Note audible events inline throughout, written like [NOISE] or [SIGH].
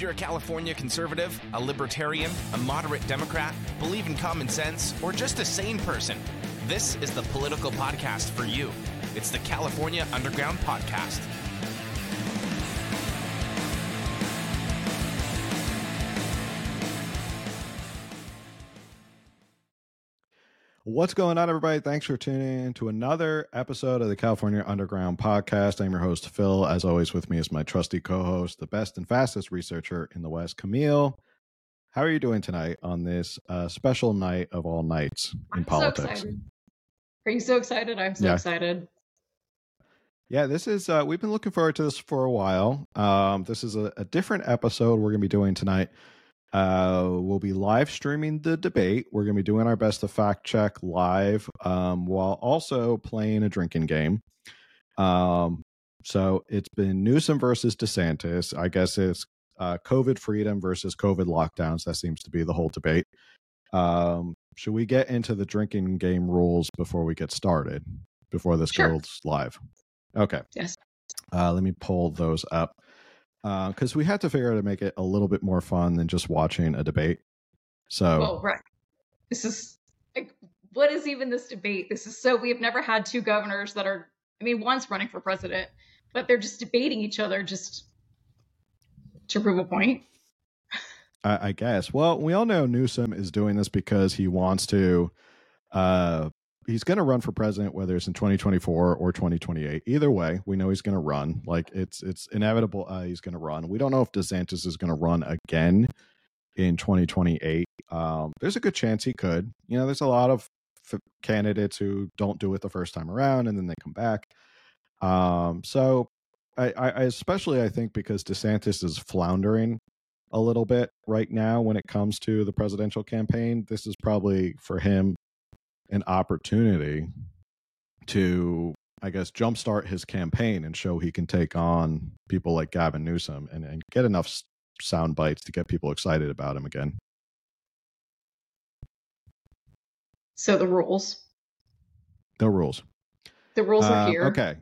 If you're a California conservative, a libertarian, a moderate Democrat, believe in common sense, or just a sane person, this is the political podcast for you. It's the California Underground Podcast. What's going on, everybody? Thanks for tuning in to another episode of the California Underground Podcast. I'm your host, Phil. As always, with me is my trusty co host, the best and fastest researcher in the West, Camille. How are you doing tonight on this uh, special night of all nights in I'm politics? So. Are you so excited? I'm so Yeah. excited. Yeah, this is, uh, we've been looking forward to this for a while. Um, this is a, a different episode we're going to be doing tonight. Uh, we'll be live streaming the debate. We're going to be doing our best to fact check live um, while also playing a drinking game. Um, so it's been Newsom versus DeSantis. I guess it's uh, COVID freedom versus COVID lockdowns. That seems to be the whole debate. Um, should we get into the drinking game rules before we get started? Before this Sure. goes live? Okay. Yes. Uh, let me pull those up because we had to figure out to make it a little bit more fun than just watching a debate. So Well, right. This is like, what is even this debate? This is so we have never had two governors that are. I mean, one's running for president, but they're just debating each other just to prove a point. I, I guess. Well, we all know Newsom is doing this because he wants to. Uh, he's going to run for president, whether it's in 2024 or 2028. Either way, we know he's going to run. Like it's it's inevitable. Uh, he's going to run. We don't know if DeSantis is going to run again in 2028. Um, there's a good chance he could. You know, there's a lot of f- candidates who don't do it the first time around and then they come back. Um, so I, I, especially I think because DeSantis is floundering a little bit right now when it comes to the presidential campaign. This is probably for him an opportunity to, I guess, jumpstart his campaign and show he can take on people like Gavin Newsom and, and get enough sound bites to get people excited about him again. So the rules, No rules. the rules are Um, here. Okay.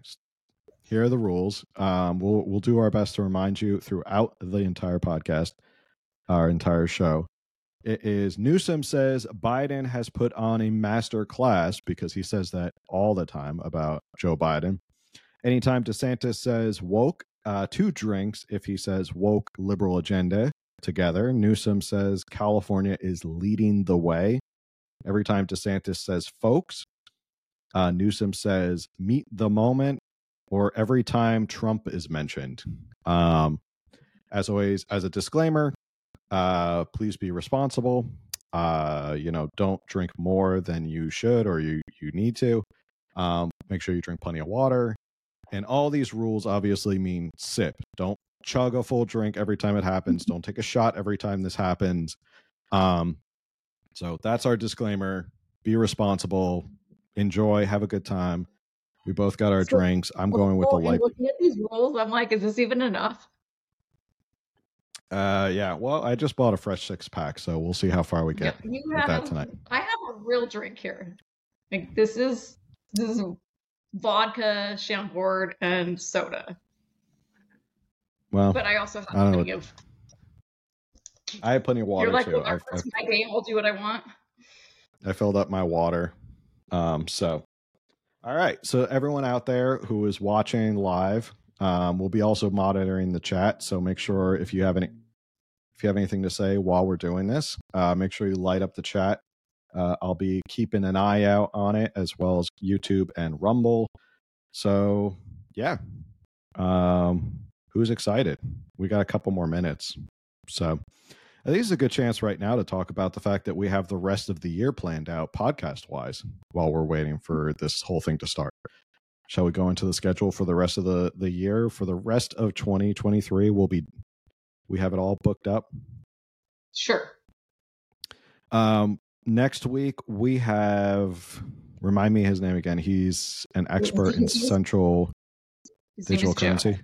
Here are the rules. Um, we'll we'll do our best to remind you throughout the entire podcast, our entire show. It is Newsom says Biden has put on a master class because he says that all the time about Joe Biden. Anytime DeSantis says woke, uh, two drinks if he says woke liberal agenda together. Newsom says California is leading the way. Every time DeSantis says folks, uh, Newsom says meet the moment, or every time Trump is mentioned. Um, as always, as a disclaimer, uh, please be responsible. Uh, you know, don't drink more than you should or you you need to. Um, make sure you drink plenty of water. And all these rules obviously mean sip. Don't chug a full drink every time it happens. Don't take a shot every time this happens. Um, so that's our disclaimer. Be responsible. Enjoy. Have a good time. We both got our So- drinks. I'm going with the light. Looking at these rules, I'm like, is this even enough? Uh, yeah. Well, I just bought a fresh six pack, so we'll see how far we get you with that have. tonight. I have a real drink here. Like this is this is vodka, Chambord, and soda. Well, But I also have I plenty of. I have plenty of water You're like, too. well, I've, my game. I'll do what I want. I filled up my water. Um, so all right. So everyone out there who is watching live, um, we'll be also monitoring the chat. So make sure if you have any if you have anything to say while we're doing this, uh, make sure you light up the chat. Uh, I'll be keeping an eye out on it as well as YouTube and Rumble. So yeah. Um, who's excited? We got a couple more minutes. So I think it's a good chance right now to talk about the fact that we have the rest of the year planned out podcast wise while we're waiting for this whole thing to start. Shall we go into the schedule for the rest of the, the year? For the rest of 2023, we'll be we have it all booked up. Sure. Um next week we have remind me his name again. He's an expert in central His digital currency.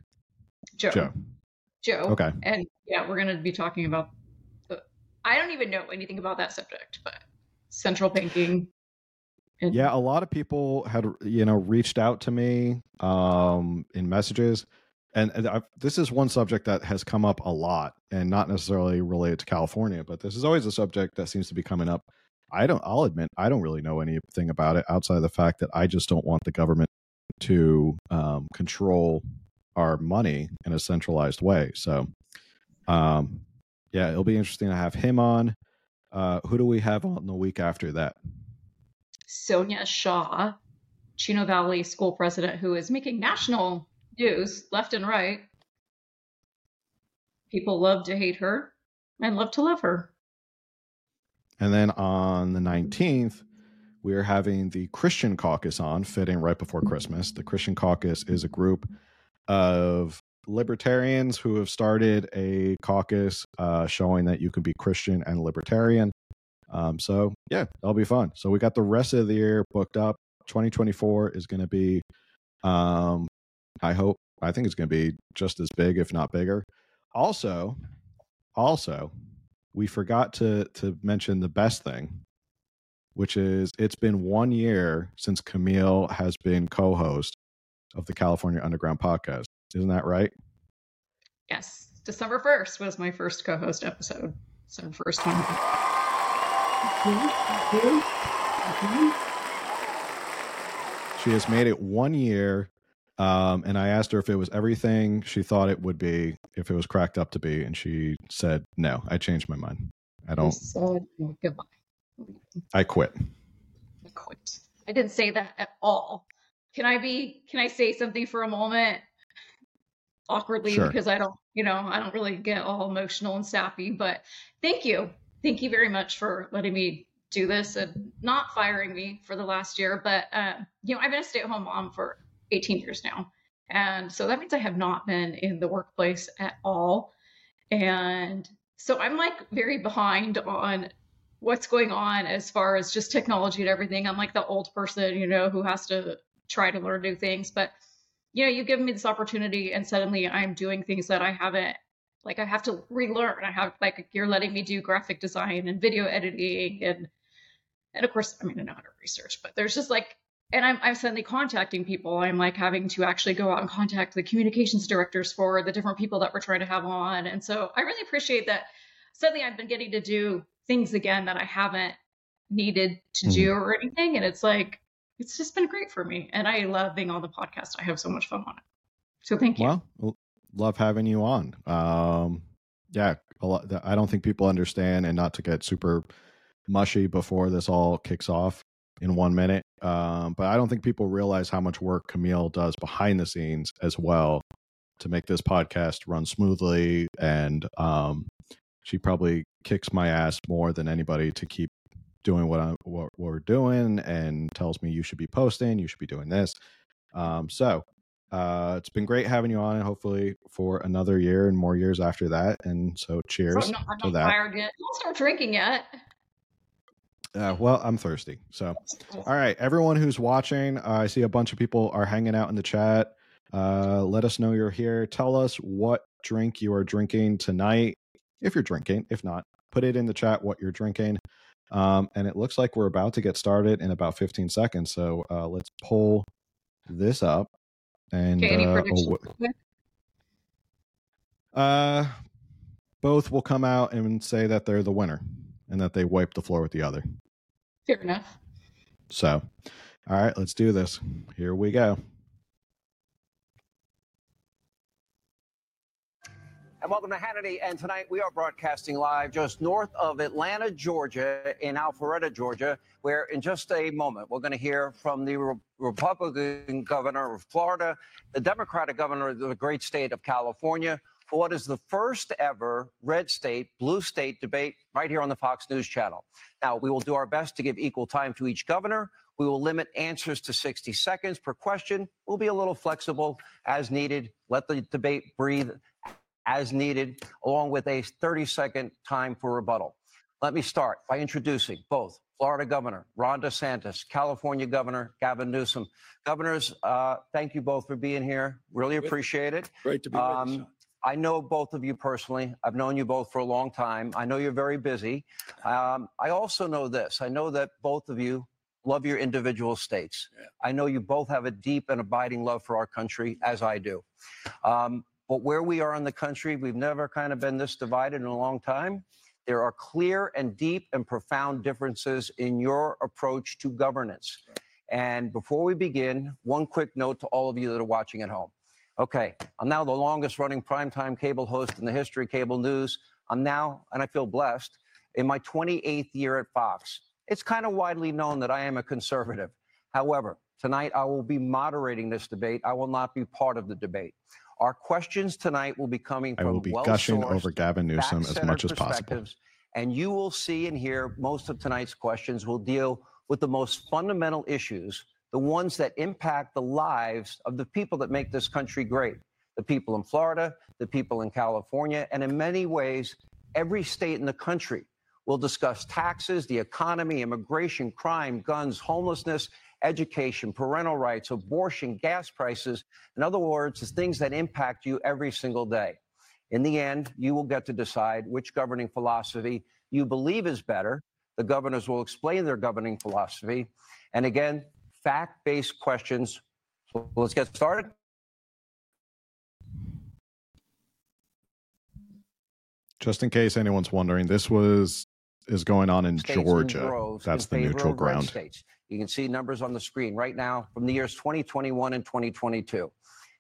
Joe. Joe. Joe. Okay. And yeah, we're going to be talking about. The, I don't even know anything about that subject, but central banking. And Yeah, a lot of people had you know reached out to me um in messages and, and I've, this is one subject that has come up a lot and not necessarily related to California, but this is always a subject that seems to be coming up. I don't, I'll admit, I don't really know anything about it outside of the fact that I just don't want the government to um, control our money in a centralized way. So, um, yeah, it'll be interesting to have him on. Uh, who do we have on the week after that? Sonja Shaw, Chino Valley school president, who is making national news left and right. People love to hate her and love to love her. And then on the 19th, we are having the Christian Caucus on, fitting right before Christmas. The Christian Caucus is a group of libertarians who have started a caucus uh, showing that you can be Christian and libertarian. Um, so, yeah, that'll be fun. So, we got the rest of the year booked up. 2024 is going to be, um, I hope, I think it's going to be just as big, if not bigger. Also, also, we forgot to to mention the best thing which is it's been one year since Camille has been co host of the California Underground podcast. Isn't that right? Yes. December 1st was my first co host episode. So, first one. She has made it one year. Um, and I asked her if it was everything she thought it would be, if it was cracked up to be. And she said, no, I changed my mind. I don't. said goodbye. I quit. I quit. I didn't say that at all. Can I be? Can I say something for a moment? Awkwardly, Sure. because I don't, you know, I don't really get all emotional and sappy. But thank you, thank you very much for letting me do this and not firing me for the last year. But uh, you know, I've been a stay-at-home mom for 18 years now, and so that means I have not been in the workplace at all. And so I'm like very behind on what's going on as far as just technology and everything. I'm like the old person, you know, who has to try to learn new things. But, you know, you give me this opportunity and suddenly I'm doing things that I haven't, like, I have to relearn. I have, like, you're letting me do graphic design and video editing. And, and of course, I mean, I know how to research, but there's just like, and I'm, I'm suddenly contacting people. I'm like having to actually go out and contact the communications directors for the different people that we're trying to have on. And so I really appreciate that suddenly I've been getting to do things again that I haven't needed to hmm. do or anything. And it's like, it's just been great for me. And I love being on the podcast. I have so much fun on it. So thank you. Well, love having you on. Um, yeah, lot, I don't think people understand, and not to get super mushy before this all kicks off in one minute. Um, but I don't think people realize how much work Camille does behind the scenes as well to make this podcast run smoothly. And um, she probably kicks my ass more than anybody to keep doing what what, what we're doing and tells me you should be posting, you should be doing this. Um, so uh, it's been great having you on, and hopefully for another year and more years after that. And so, cheers I'm not, I'm to not that. fired yet. Don't start drinking yet. Uh, well, I'm thirsty. So, [LAUGHS] all right, everyone who's watching, uh, I see a bunch of people are hanging out in the chat. Uh, let us know you're here. Tell us what drink you are drinking tonight, if you're drinking. If not, put it in the chat what you're drinking. Um, and it looks like we're about to get started in about 15 seconds. So uh, let's pull this up. And Okay, any uh, predictions? oh, uh, both will come out and say that they're the winner and that they wiped the floor with the other. Fair enough. So, all right, let's do this. Here we go. And welcome to Hannity. And tonight we are broadcasting live just north of Atlanta, Georgia, in Alpharetta, Georgia, where in just a moment we're going to hear from the Re- Republican governor of Florida, the Democratic governor of the great state of California, for what is the first ever red state, blue state debate right here on the Fox News channel. Now, we will do our best to give equal time to each governor. We will limit answers to 60 seconds per question. We'll be a little flexible as needed. Let the debate breathe as needed, along with a 30 second time for rebuttal. Let me start by introducing both Florida Governor Ron DeSantis, California Governor Gavin Newsom. Governors, uh, thank you both for being here. Really appreciate it. Great to be you. Um, I know both of you personally. I've known you both for a long time. I know you're very busy. Um, I also know this. I know that both of you love your individual states. Yeah. I know you both have a deep and abiding love for our country, as I do. Um, but where we are in the country, we've never kind of been this divided in a long time. There are clear and deep and profound differences in your approach to governance. And before we begin, one quick note to all of you that are watching at home. Okay, I'm now the longest running primetime cable host in the history of cable news. I'm now, and I feel blessed, in my 28th year at Fox. It's kind of widely known that I am a conservative. However, tonight I will be moderating this debate. I will not be part of the debate. Our questions tonight will be coming from I will be gushing over Gavin Newsom as much as possible. And you will see and hear most of tonight's questions will deal with the most fundamental issues, the ones that impact the lives of the people that make this country great. The people in Florida, the people in California, and in many ways, every state in the country We'll discuss taxes, the economy, immigration, crime, guns, homelessness, education, parental rights, abortion, gas prices. In other words, the things that impact you every single day. In the end, you will get to decide which governing philosophy you believe is better. The governors will explain their governing philosophy. And again, fact based questions. So let's get started. Just in case anyone's wondering, this was is going on in Georgia. That's in the neutral ground. States. You can see numbers on the screen right now from the years 2021 and 2022.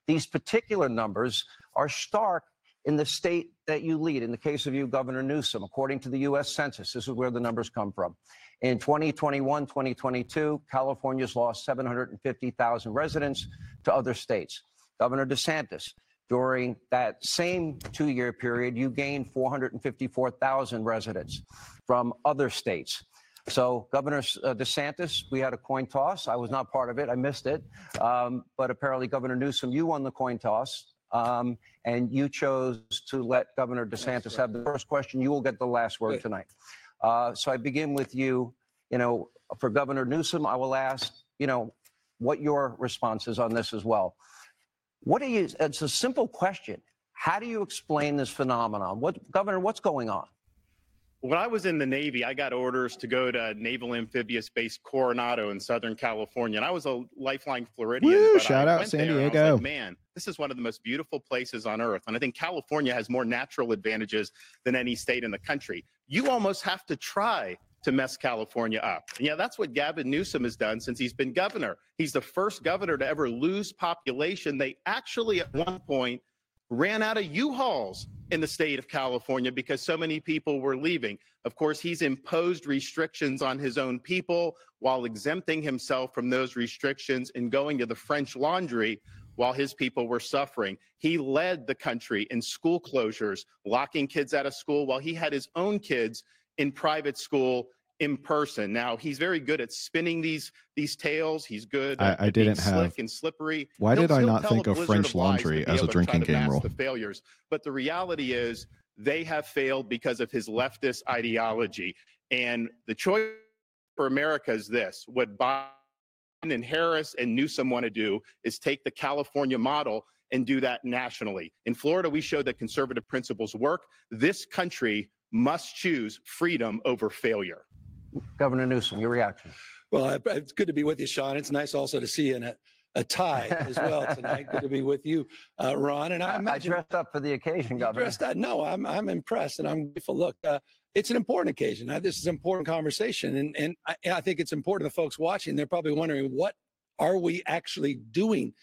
These particular numbers are stark in the state that you lead. In the case of you, Governor Newsom, according to the U.S. Census, this is where the numbers come from. In 2021, 2022, California's lost 750,000 residents to other states. Governor DeSantis, during that same two year period, you gained 454,000 residents from other states. So, Governor uh, DeSantis, we had a coin toss. I was not part of it, I missed it. Um, but apparently, Governor Newsom, you won the coin toss. Um, and you chose to let Governor DeSantis have the first question. You will get the last word tonight. Uh, so I begin with you. You know, for Governor Newsom, I will ask, you know, what your response is on this as well. What do you, it's a simple question. How do you explain this phenomenon? What, Governor, what's going on? When I was in the Navy, I got orders to go to Naval Amphibious Base Coronado in Southern California. And I was a lifelong Floridian. Woo, shout out San Diego. Like, Man, this is one of the most beautiful places on earth. And I think California has more natural advantages than any state in the country. You almost have to try to mess California up. And yeah, that's what Gavin Newsom has done since he's been governor. He's the first governor to ever lose population. They actually, at one point, ran out of U-Hauls in the state of California because so many people were leaving. Of course, he's imposed restrictions on his own people while exempting himself from those restrictions and going to the French laundry while his people were suffering. He led the country in school closures, locking kids out of school while he had his own kids in private school in person. Now he's very good at spinning these these tales. He's good. I, I didn't have slick and slippery. Why he'll, did I not think of French Laundry as a drinking game rule? The failures, but the reality is they have failed because of his leftist ideology. And the choice for America is this: what Biden and Harris and Newsom want to do is take the California model and do that nationally. In Florida, we showed that conservative principles work. This country must choose freedom over failure. Governor Newsom, your reaction. Well, it's good to be with you, Sean. It's nice also to see you in a, a tie as well [LAUGHS] tonight. good to be with you, uh, Ron. And I, imagine, I dressed up for the occasion, Governor. Dressed up, no, I'm I'm impressed and I'm grateful. Look, uh, it's an important occasion. Uh, this is an important conversation, and and I, I think it's important. The folks watching, they're probably wondering what are we actually doing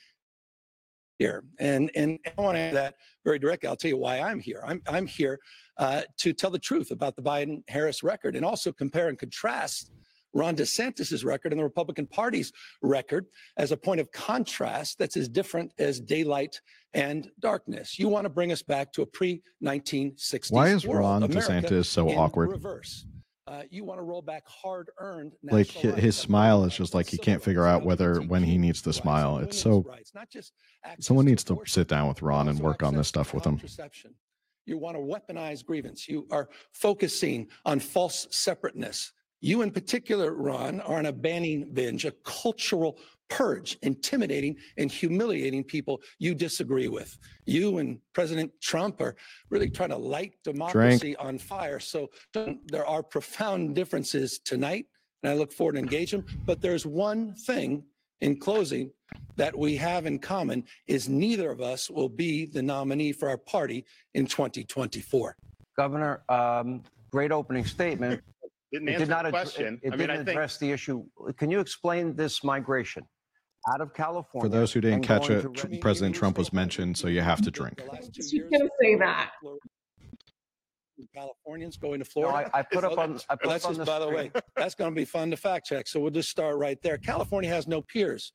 here? And and I want to answer that very directly. I'll tell you why I'm here. I'm I'm here uh, to tell the truth about the Biden Harris record and also compare and contrast Ron DeSantis' record and the Republican Party's record as a point of contrast that's as different as daylight and darkness. You want to bring us back to a pre 1960s. Why is world. Ron America DeSantis so awkward? Reverse. Uh, you want to roll back hard earned like his, his smile is just like he can't figure out whether when he needs to smile it's so someone needs to sit down with ron and work on this stuff with him you want to weaponize grievance. You are focusing on false separateness. You, in particular, Ron, are on a banning binge, a cultural purge, intimidating and humiliating people you disagree with. You and President Trump are really trying to light democracy Drink. on fire. So there are profound differences tonight and I look forward to engaging. But there's one thing in closing that we have in common is neither of us will be the nominee for our party in 2024. Governor, um, great opening statement. Didn't It answer did not the addr- question. It I mean, I didn't think address the issue. Can you explain this migration out of California? For those who didn't catch it, Tr- President Trump was mentioned, so you have to drink. The last two She's gonna say that. Californians going to No, Florida. I, I put up on. I put That's up on just, the by the way, that's going to be fun to fact check. So we'll just start right there. California has no peers.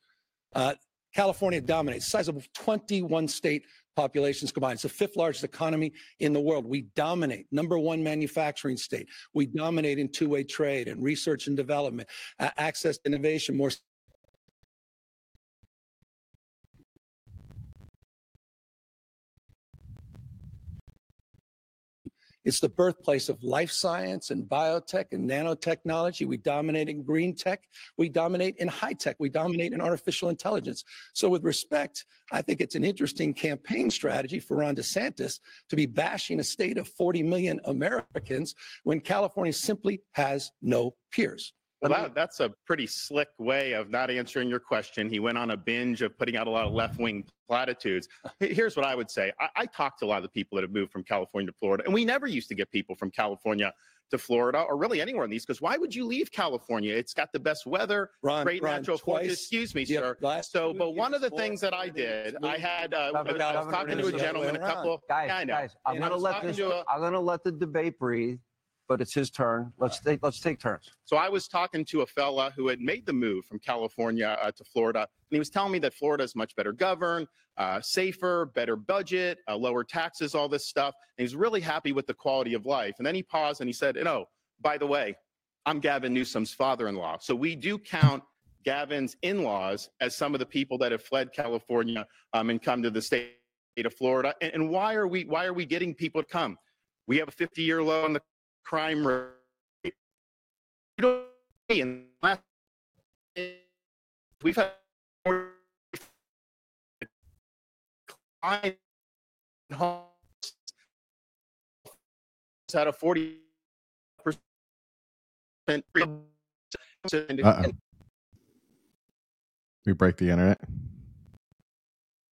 Uh, California dominates, size of 21 state populations combined. It's the fifth largest economy in the world. We dominate, number one manufacturing state. We dominate in two way trade and research and development, uh, access to innovation, more It's the birthplace of life science and biotech and nanotechnology. We dominate in green tech. We dominate in high tech. We dominate in artificial intelligence. So, with respect, I think it's an interesting campaign strategy for Ron DeSantis to be bashing a state of 40 million Americans when California simply has no peers. Well, that, that's a pretty slick way of not answering your question. He went on a binge of putting out a lot of left wing platitudes. Here's what I would say I, I talked to a lot of the people that have moved from California to Florida, and we never used to get people from California to Florida or really anywhere in these because why would you leave California? It's got the best weather, Ron, great Ron, natural forces. Excuse me, Yeah, sir. last So, but one of the years, things that I did, I had, uh, I was talking to a gentleman, a couple. Guys, Yeah, I know. Guys, I'm going to let this. i I'm gonna let the debate breathe, but it's his turn. Let's take. Let's take turns. So I was talking to a fella who had made the move from California uh, to Florida, and he was telling me that Florida is much better governed, uh, safer, better budget, uh, lower taxes, all this stuff. And he's really happy with the quality of life. And then he paused and he said, "And oh, by the way, I'm Gavin Newsom's father-in-law, so we do count." Gavin's in-laws as some of the people that have fled California um, and come to the state of Florida. And, and why are we why are we getting people to come? We have a 50-year low on the crime rate. You don't in the last we've had more decline in homes at a 40 percent We break the internet.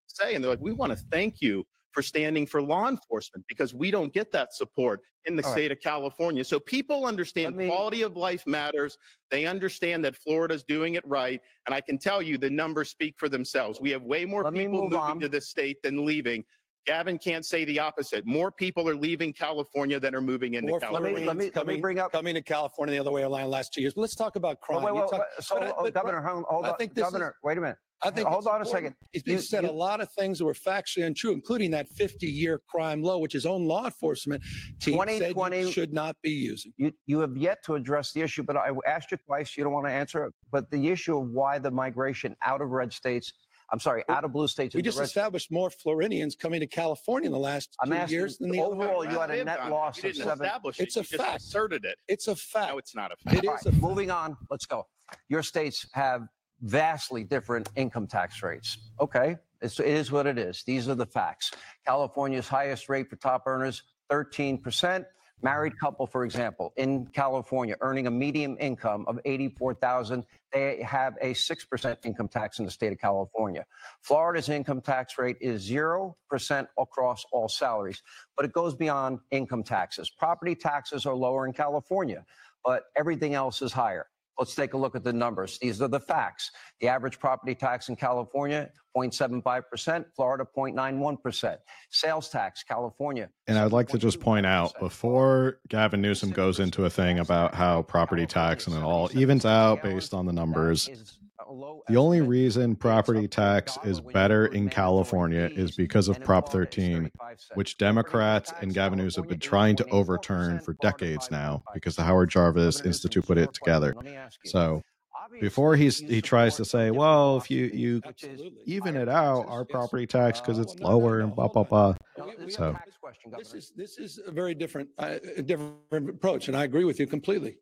say and they're like we want to thank you for standing for law enforcement because we don't get that support in the All right. state of California. So people understand me- quality of life matters. They understand that Florida's doing it right. And I can tell you the numbers speak for themselves. We have way more Let people moving on. to this state than leaving. Gavin can't say the opposite. More people are leaving California than are moving into More Let me California. let me let me Coming- bring up. Coming to California the other way around last two years. But let's talk about crime. Wait, wait, wait, talk- wait, so, but I- uh, but- Governor, hold, hold I think this is- Governor, wait a minute. I think Hold it's on a second. He's, You- he said you- a lot of things that were factually untrue, including that 50-year crime low, which his own law enforcement team said 2020 should not be using. You, you have yet to address the issue, but I asked you twice. You don't want to answer it. But the issue of why the migration out of red states, I'm sorry, out of blue states We just established more Floridians coming to California in the last I'm two asking years than the overall, other you had a net on loss You of didn't seven- establish It's it. a You just fact. asserted it. It's a fact. No, it's not a fact. It All is right, a fact. moving on. Let's go. Your states have vastly different income tax rates. Okay, it's, it is what it is. These are the facts. California's highest rate for top earners, 13%. Married couple, for example, in California, earning a median income of 84,000, they have a 6% income tax in the state of California. Florida's income tax rate is 0% across all salaries, but it goes beyond income taxes. Property taxes are lower in California, but everything else is higher. Let's take a look at the numbers. These are the facts. The average property tax in California, 0.75%, Florida, 0.91%. Sales tax, California. And I'd like to just point out before Gavin Newsom goes into a thing about how property tax and it all evens out based on the numbers, the only reason property tax is better in California is because of Prop 13, which Democrats and Gavin Newsom have been trying to overturn for decades now because the Howard Jarvis Institute put it together. So before he's he tries to say, well, if you you Absolutely. even it out, our property tax because it's well, no, no, lower and blah blah blah. No, we- we So- This is this is a very different uh, different approach, and I agree with you completely.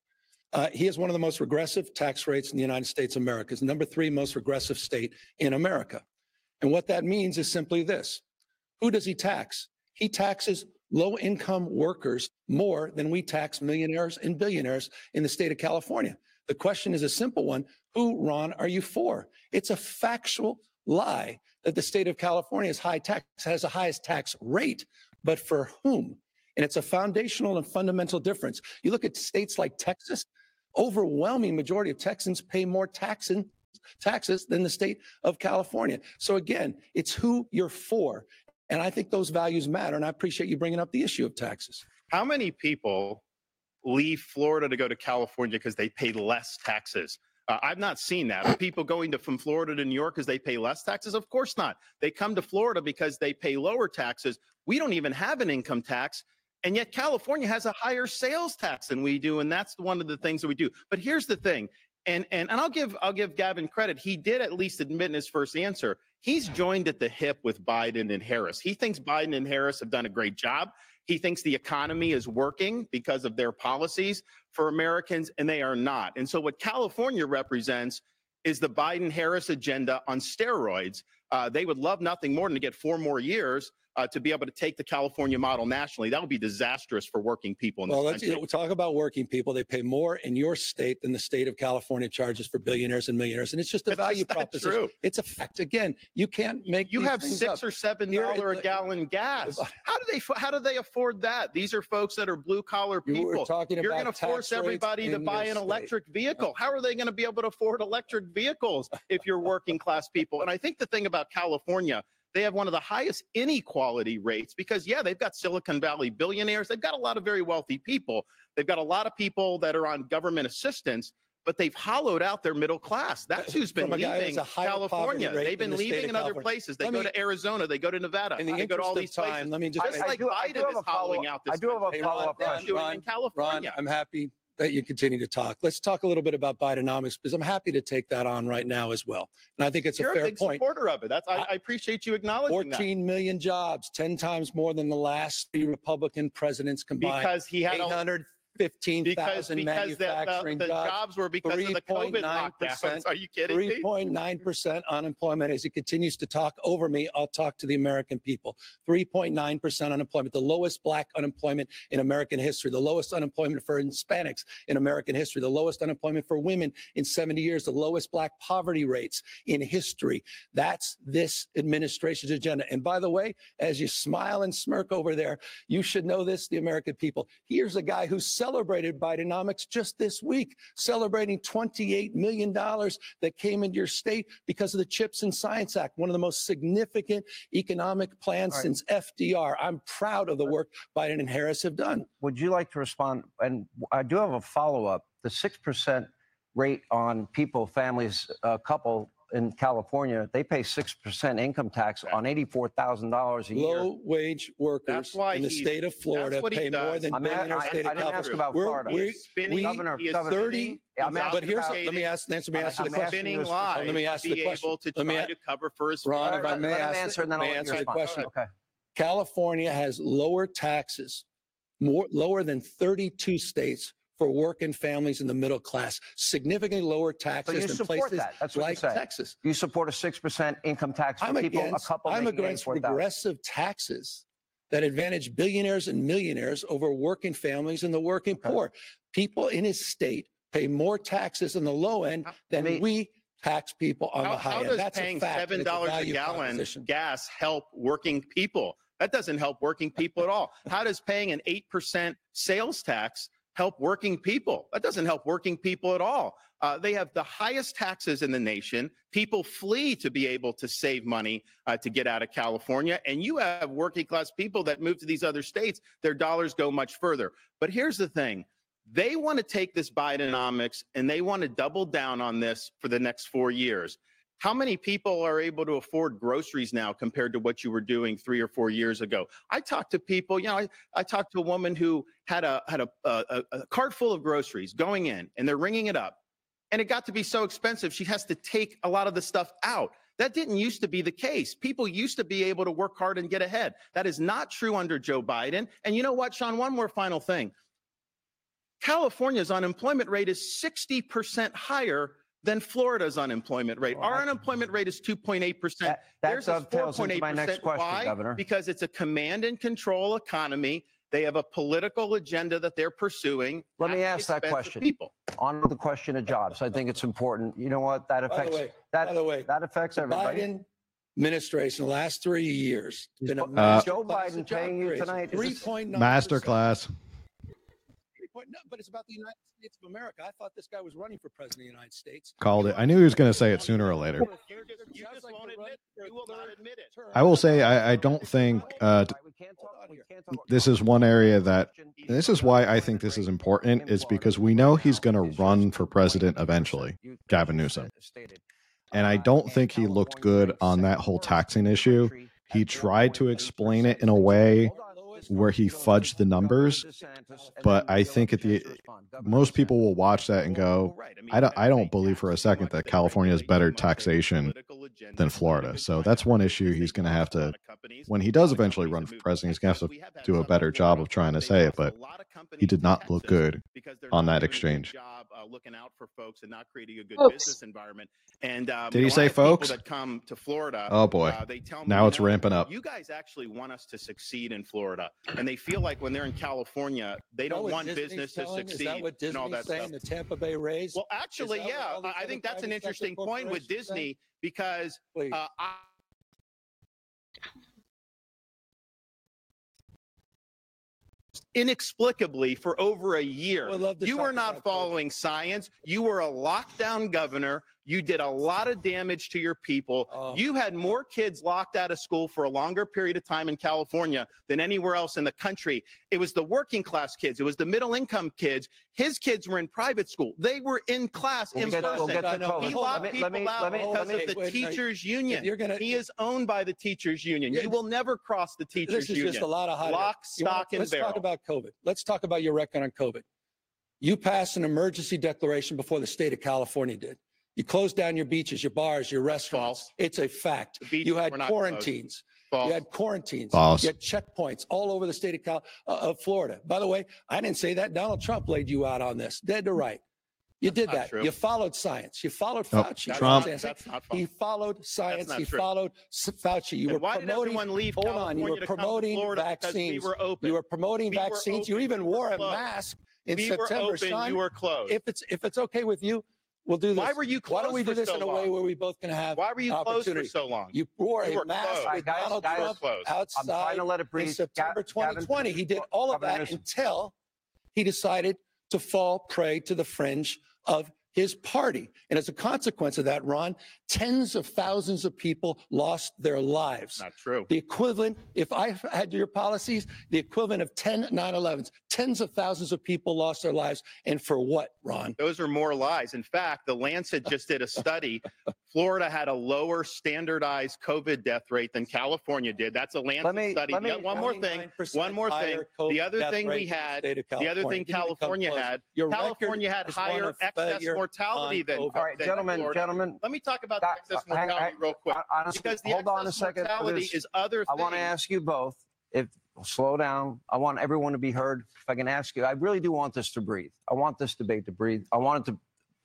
Uh, he has one of the most regressive tax rates in the United States of America. Number three most regressive state in America, and what that means is simply this: Who does he tax? He taxes low-income workers more than we tax millionaires and billionaires in the state of California. The question is a simple one. Who, Ron, are you for? It's a factual lie that the state of California is high tax, has the highest tax rate, but for whom? And it's a foundational and fundamental difference. You look at states like Texas, overwhelming majority of Texans pay more tax in, taxes than the state of California. So again, it's who you're for. And I think those values matter. And I appreciate you bringing up the issue of taxes. How many people leave Florida to go to California because they pay less taxes? Uh, I've not seen that. Are people going to from Florida to New York because they pay less taxes? Of course not. They come to Florida because they pay lower taxes. We don't even have an income tax. And yet California has a higher sales tax than we do. And that's one of the things that we do. But here's the thing. And, and, and I'll give I'll give Gavin credit. He did at least admit in his first answer. He's joined at the hip with Biden and Harris. He thinks Biden and Harris have done a great job. He thinks the economy is working because of their policies for Americans, and they are not. And so, what California represents is the Biden Harris agenda on steroids. Uh, they would love nothing more than to get four more years uh, to be able to take the California model nationally. That would be disastrous for working people in Well, let's you know, talk about working people. They pay more in your state than the state of California charges for billionaires and millionaires. And it's just a That's value proposition. true. It's a fact. Again, you can't make You have six up. or seven dollar a gallon gas. How do they how do they afford that? These are folks that are blue collar people. You were talking You're going to force everybody to buy an state. electric vehicle. How are they going to be able to afford electric vehicles if you're [LAUGHS] working class people? And I think the thing about California, they have one of the highest inequality rates because, yeah, they've got Silicon Valley billionaires. They've got a lot of very wealthy people. They've got a lot of people that are on government assistance. But they've hollowed out their middle class. Uh, that's who's been From a guy who has leaving a higher poverty California. They've than been the leaving in other places. They Let go me- to Arizona. They go to Nevada. In the they go to all these of time, places. let me just Just say- like I do Biden have is a follow- hollowing out this I do have a country. follow-up They're question. Ron, in California. Ron, I'm happy that you continue to talk. Let's talk a little bit about Bidenomics because I'm happy to take that on right now as well. And I think it's You're a a fair big point. supporter of it. That's I, I- appreciate you acknowledging that 14 million jobs, 10 times more than the last three Republican presidents combined. because he had a, 815,000 because the, manufacturing the, jobs. jobs were because of the COVID 3.9%. lockdowns. Are you kidding me? 3.9% unemployment. As he continues to talk over me, I'll talk to the American people. 3.9% unemployment, the lowest black unemployment in American history, the lowest unemployment for Hispanics in American history, the lowest unemployment for women in 70 years, the lowest black poverty rates in history. That's this administration's agenda. And by the way, as you smile and smirk over there, you should know this, the American people. Here's a guy who celebrated Bidenomics just this week, celebrating $28 million that came into your state because of the CHIPS and Science Act, one of the most significant economic plans right. since FDR. I'm proud of the work Biden and Harris have done. Would you like to respond? And I do have a follow up. The 6% rate on people, families, a couple in California, they pay 6% income tax on $84,000 a year. Low wage workers That's why in the he's- state of Florida what he pay more does. than I mean, I, billionaires I, I state of didn't ask California. about We're- Florida. we're- He is spinning, we- Governor- he is Governor- 30 spinning, I'm asking But here's, about- let me ask, answer me, I'm- the I'm question. spinning a lies specific- Let me ask to the be question. able to Let me try a- to cover for his Ron, All if I let, may let him ask- answer and then I'll may answer the respond. question. Okay. California has lower taxes, more lower than 32 states for working families in the middle class, significantly lower So taxes you than support places that. That's what like you say. Texas. You support a 6% income tax for I'm people, against, a couple I'm against 84,000. regressive taxes that advantage billionaires and millionaires over working families and the working Okay. poor. People in his state pay more taxes on the low end than me- we tax people on How, the high how end. does That's paying a fact. seven it's a dollars a gallon gas help working people? That doesn't help working people at all. How does paying an eight percent sales tax help working people? That doesn't help working people at all. Uh, they have the highest taxes in the nation. People flee to be able to save money uh, to get out of California, and you have working class people that move to these other states. Their dollars go much further. But here's the thing: they want to take this Bidenomics and they want to double down on this for the next four years. How many people are able to afford groceries now compared to what you were doing three or four years ago? I talked to people, you know, I, I talked to a woman who had a had a, a, a cart full of groceries going in and they're ringing it up. And it got to be so expensive, she has to take a lot of the stuff out. That didn't used to be the case. People used to be able to work hard and get ahead. That is not true under Joe Biden. And you know what, Sean? One more final thing. California's unemployment rate is 60% higher than Florida's unemployment rate. Well, Our unemployment rate is 2.8%. That, that Theirs is dovetails into my next 4.8%. question, Why? Governor. Because it's a command and control economy They have a political agenda that they're pursuing. Let me ask that question. People. On to the question of jobs. I think it's important. You know what? That By the affects, way, that, by the way, that affects everybody. Biden administration, the last three years, Is been a Bo- is master Joe Biden paying you creation. tonight? Is Three this- point nine. Master class. No, but it's about the United States of America. I thought this guy was running for president of the United States. Called it. I knew he was going to say it sooner or later. You just, you just won't admit, you will not admit it. I will say I, I don't think uh, We can't talk- we can't talk about this is one area that this is why I think this is important is because we know he's going to run for president eventually, Gavin Newsom. And I don't think he looked good on that whole taxing issue. He tried to explain it in a way where he fudged the numbers, but I think at the most people will watch that and go, I don't I don't believe for a second that California has better taxation than Florida. So that's one issue he's going to have to when he does eventually run for president, he's going to have to do a better job of trying to say it, but he did not look good on that exchange. Job, uh, looking out for folks and not creating a good Folks. business environment. And um, Did you he say I have people folks? That come to Florida. Oh, boy. uh, they tell me, Now you it's know, ramping up. You guys actually want us to succeed in Florida, and they feel like when they're in California, they don't what want Disney's business to succeed Is that what and all that saying? stuff. The Tampa Bay Rays? Well, actually, yeah, I I think that's an interesting point with corporations say? Disney because uh, I, inexplicably for over a year. You were not following science. You were a lockdown governor. You did a lot of damage to your people. Oh. You had more kids locked out of school for a longer period of time in California than anywhere else in the country. It was the working class kids. It was the middle income kids. His kids were in private school. They were in class We'll in get- we'll get to I COVID. He locked Let people let me- out let me- because let me- of the wait, teachers union. You're gonna. He is owned by the teachers union. You will never cross the teachers union. This is union. just a lot of hot. Lock, stock, and Let's talk about COVID. Let's talk about your record on COVID. You passed an emergency declaration before the state of California did. You closed down your beaches, your bars, your restaurants. False. It's a fact. Beaches You had were not closed. quarantines. False. You had quarantines. False. You had checkpoints all over the state of, Cal- uh, of Florida. By the way, I didn't say that. Donald Trump laid you out on this, dead to right. You did not that. true. You followed science. You followed Oh, Fauci. That's Trump- not- That's not false. He followed science. not He true. followed S- Fauci. You And were why did promoting. everyone leave hold on. You California were to come to promoting Florida because vaccines. We were open. You were promoting We were vaccines. You open. even We were wore a closed. mask in we September. were open. Sean, You were closed. if it's if it's okay with you, we'll do this. Why were you Why don't closed we do for this so in a way long? where we both can have Why were you closed for opportunity? so long? You wore You a were mask closed. with Guys, Donald guys, Trump closed. I'm outside trying to let it breathe. in September Ga- Gavin, 2020. He did all of Governor that Newsom. until he decided to fall prey to the fringe of his party. And as a consequence of that, Ron, tens of thousands of people lost their lives. Not true. The equivalent, if I had your policies, the equivalent of 10 9 11s, tens of thousands of people lost their lives. And for what, Ron? Those are more lies. In fact, the Lancet just did a study. Florida had a lower standardized COVID death rate than California did. That's a Lancet me- study. let me- Yeah, one more thing. One more thing. The other thing we rate in the had, the other thing California. Didn't even come California close. had, Your California had higher excess mortality than. All right, than gentlemen, Florida. gentlemen. Let me talk about Doc, the excess hang- mortality hang- real quick. Honestly, Because the hold on a second. mortality this. is other I want to ask you both if slow down. I want everyone to be heard. If I can ask you, I really do want this to breathe. I want this debate to breathe. I want it to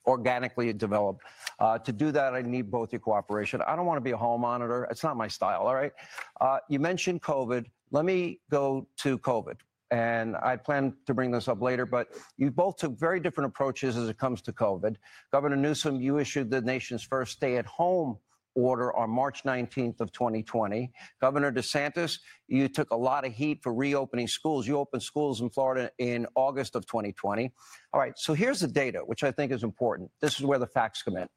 organically develop. Uh, to do that, I need both your cooperation. I don't want to be a hall monitor. It's not my style. All right. Uh, you mentioned COVID. Let me go to COVID. And I plan to bring this up later, but you both took very different approaches as it comes to COVID. Governor Newsom, you issued the nation's first stay at home order on March 19th of 2020. Governor DeSantis, you took a lot of heat for reopening schools. You opened schools in Florida in August of 2020. All right, so here's the data, which I think is important. This is where the facts come in.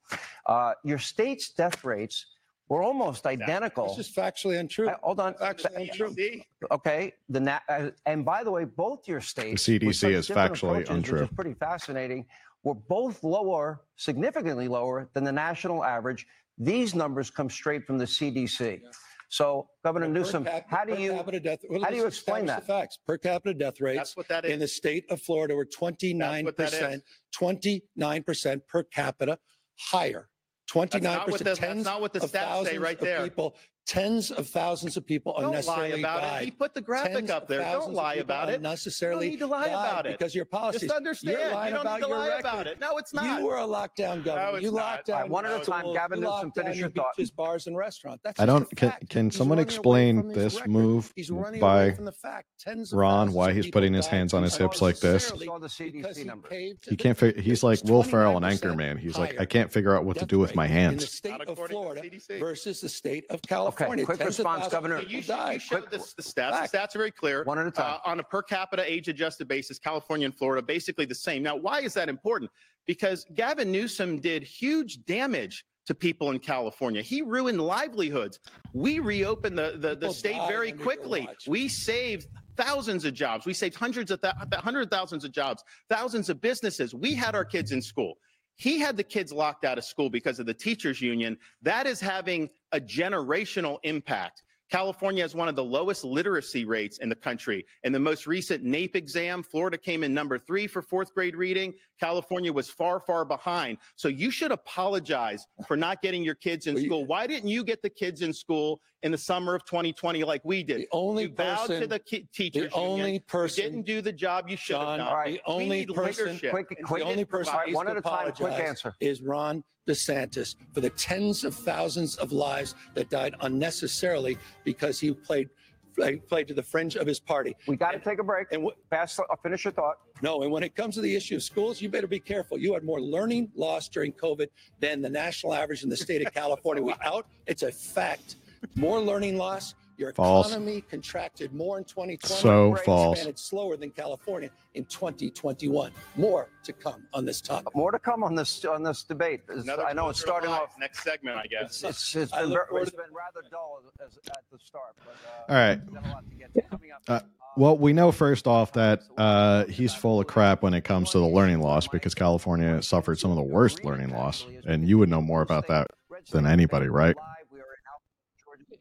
Uh, your state's death rates were almost identical. This is factually untrue. Uh, hold on. Factually untrue. Okay. The na- uh, and by the way, both your states The CDC is factually untrue. Which is pretty fascinating. Were both lower, significantly lower than the national average. These numbers come straight from the CDC. So, Governor Per Newsom, cap- how do you? death- well, how do you explain that? The facts. Per capita death rates That's what that in the state of Florida were 29%, 29% per capita higher. 29%, That's not what the, that's not what the of stats say thousands right of there. people, Tens of thousands of people Don't lie unnecessarily about died. it. He put the graphic Tens up of there. Don't of lie people about it. Unnecessarily You don't need to lie died about it. because your policies. Just understand. You're You lying don't about need to your lie record. about it. No, it's not. You were a lockdown governor. it's you not. locked All down right, one at a time. schools, Gavin you Newsom, locked down finish your your thought. beaches, bars, and restaurants. That's I just don't. Can, fact. can He's someone running away explain from his this record. move He's running away by from the fact. Tens of Ron? thousands Why of he's people putting his died hands on his hips like this? unnecessarily Saw the CDC he numbers. caved He the- can't. Fi- he's like Will Ferrell and 29% Anchorman. He's like, I can't figure out what to death do with rate my in the hands. state Not of according to Florida CDC. versus the state of California. quick Tens response, Governor. of You, should, died. you showed this, the stats. Fact. The stats are very clear. One at a time. Uh, on a per capita age adjusted basis, California and Florida basically the same. Now, why is that important? Because Gavin Newsom did huge damage to people in California. He ruined livelihoods. We reopened the, the, the state very quickly. We saved thousands of jobs. We saved hundreds of th- hundred thousands of jobs, thousands of businesses. We had our kids in school. He had the kids locked out of school because of the teachers union. That is having a generational impact. California has one of the lowest literacy rates in the country. In the most recent NAEP exam, Florida came in number three for fourth grade reading. California was far, far behind. So you should apologize for not getting your kids in Well, you- school. Why didn't you get the kids in school in the summer of 2020 like we did? The only you bowed to person, the ki- teachers the only union. You person, didn't do the job you should have done. All right. the only person, leadership. Quick, the only person All right, needs one to at a time. Quick answer. is Ron DeSantis for the tens of thousands of lives that died unnecessarily because he played played, played to the fringe of his party. We got to take a break. And wh- Pass. Uh, finish your thought. no, and when it comes to the issue of schools, you better be careful. You had more learning loss during COVID than the national average in the state of [LAUGHS] California. Without, it's a fact. More learning loss. Your False. economy contracted more in 2020. So Break false. Expanded slower than California in 2021. More to come on this topic. More to come on this on this debate. Another I know it's starting off. next segment, I guess. It's, it's, it's been, look ver- forward it's to- been rather dull as, as, at the start. But, uh, All right. we've got a lot to to. Uh, um, Well, we know first off that uh, he's full of crap when it comes to the learning loss because California suffered some of the worst learning loss, and you would know more about that than anybody, right?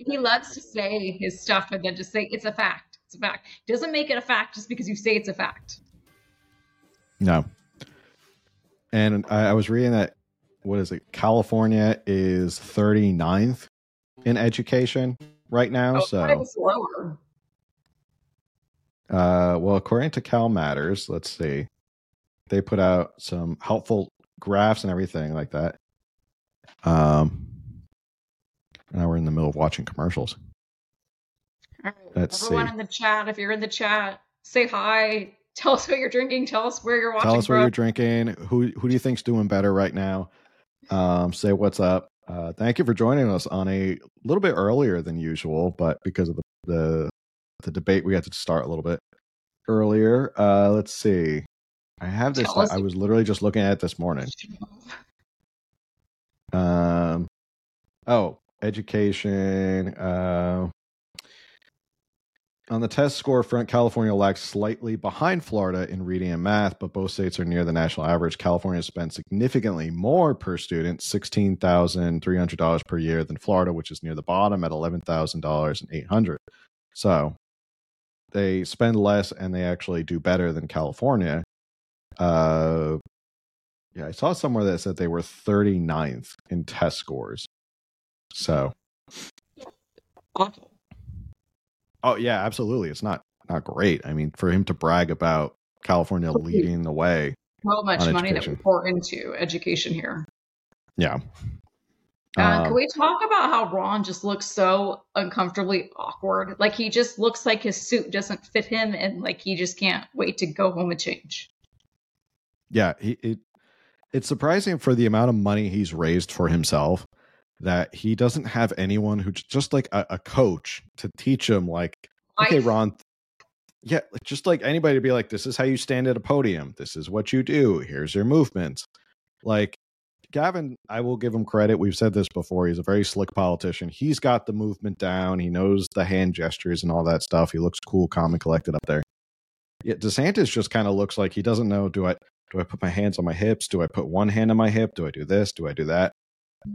He loves to say his stuff and then just say it's a fact. It's a fact. Doesn't make it a fact just because you say it's a fact. No. And I, I was reading that what is it? California is 39th in education right now. Oh, so, was lower. uh, well, according to Cal Matters, let's see, they put out some helpful graphs and everything like that. Um, now we're in the middle of watching commercials. All right. Let's Everyone see. in the chat, if you're in the chat, say hi. [LAUGHS] Tell us what you're drinking. Tell us where you're watching Tell us what from. you're drinking. Who who do you think's doing better right now? Um, say what's up. Uh, thank you for joining us on a little bit earlier than usual, but because of the the, the debate, we had to start a little bit earlier. Uh, let's see. I have this. I was literally just looking at it this morning. [LAUGHS] Um, oh, education. Uh, on the test score front, California lags slightly behind Florida in reading and math, but both states are near the national average. California spends significantly more per student, sixteen thousand three hundred dollars per year, than Florida, which is near the bottom at eleven thousand dollars and eight hundred. So they spend less and they actually do better than California. Uh, yeah, I saw somewhere that said they were 39th in test scores. So, Awful. oh yeah, absolutely. It's not not great. I mean, for him to brag about California leading the way, How much On money that we pour into education here. yeah. Uh, Um, can we talk about how Ron just looks so uncomfortably awkward? Like he just looks like his suit doesn't fit him, and like he just can't wait to go home and change. yeah, he, it it's surprising for the amount of money he's raised for himself that he doesn't have anyone who just like a, a coach to teach him like okay ron yeah just like anybody to be like this is how you stand at a podium. This is what you do. Here's your movements. Like gavin i will give him credit we've said this before he's a very slick politician. He's got the movement down he knows the hand gestures and all that stuff he looks cool calm and collected up there. Yeah desantis just kind of looks like he doesn't know do i do i put my hands on my hips? Do i put one hand on my hip? Do i do this? Do i do that?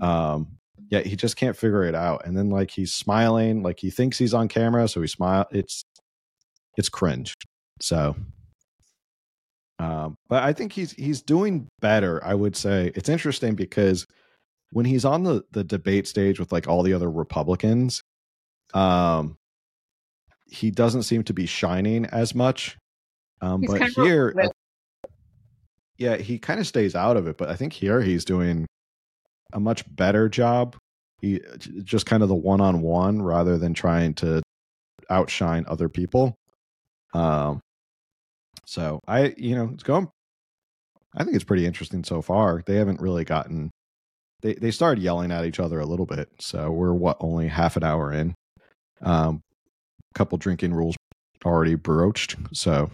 Um yeah he just can't figure it out and then like he's smiling like he thinks he's on camera so he smile it's it's cringe so um but i think he's he's doing better i would say it's interesting because when he's on the the debate stage with like all the other republicans Um, he doesn't seem to be shining as much. Um, He's but of here, yeah, he kind of stays out of it. But I think here he's doing a much better job. He just kind of the one on one rather than trying to outshine other people. Um, so I, you know, it's going. I think it's pretty interesting so far. They haven't really gotten. They they started yelling at each other a little bit. So we're what only half an hour in. Um, couple drinking rules already broached. So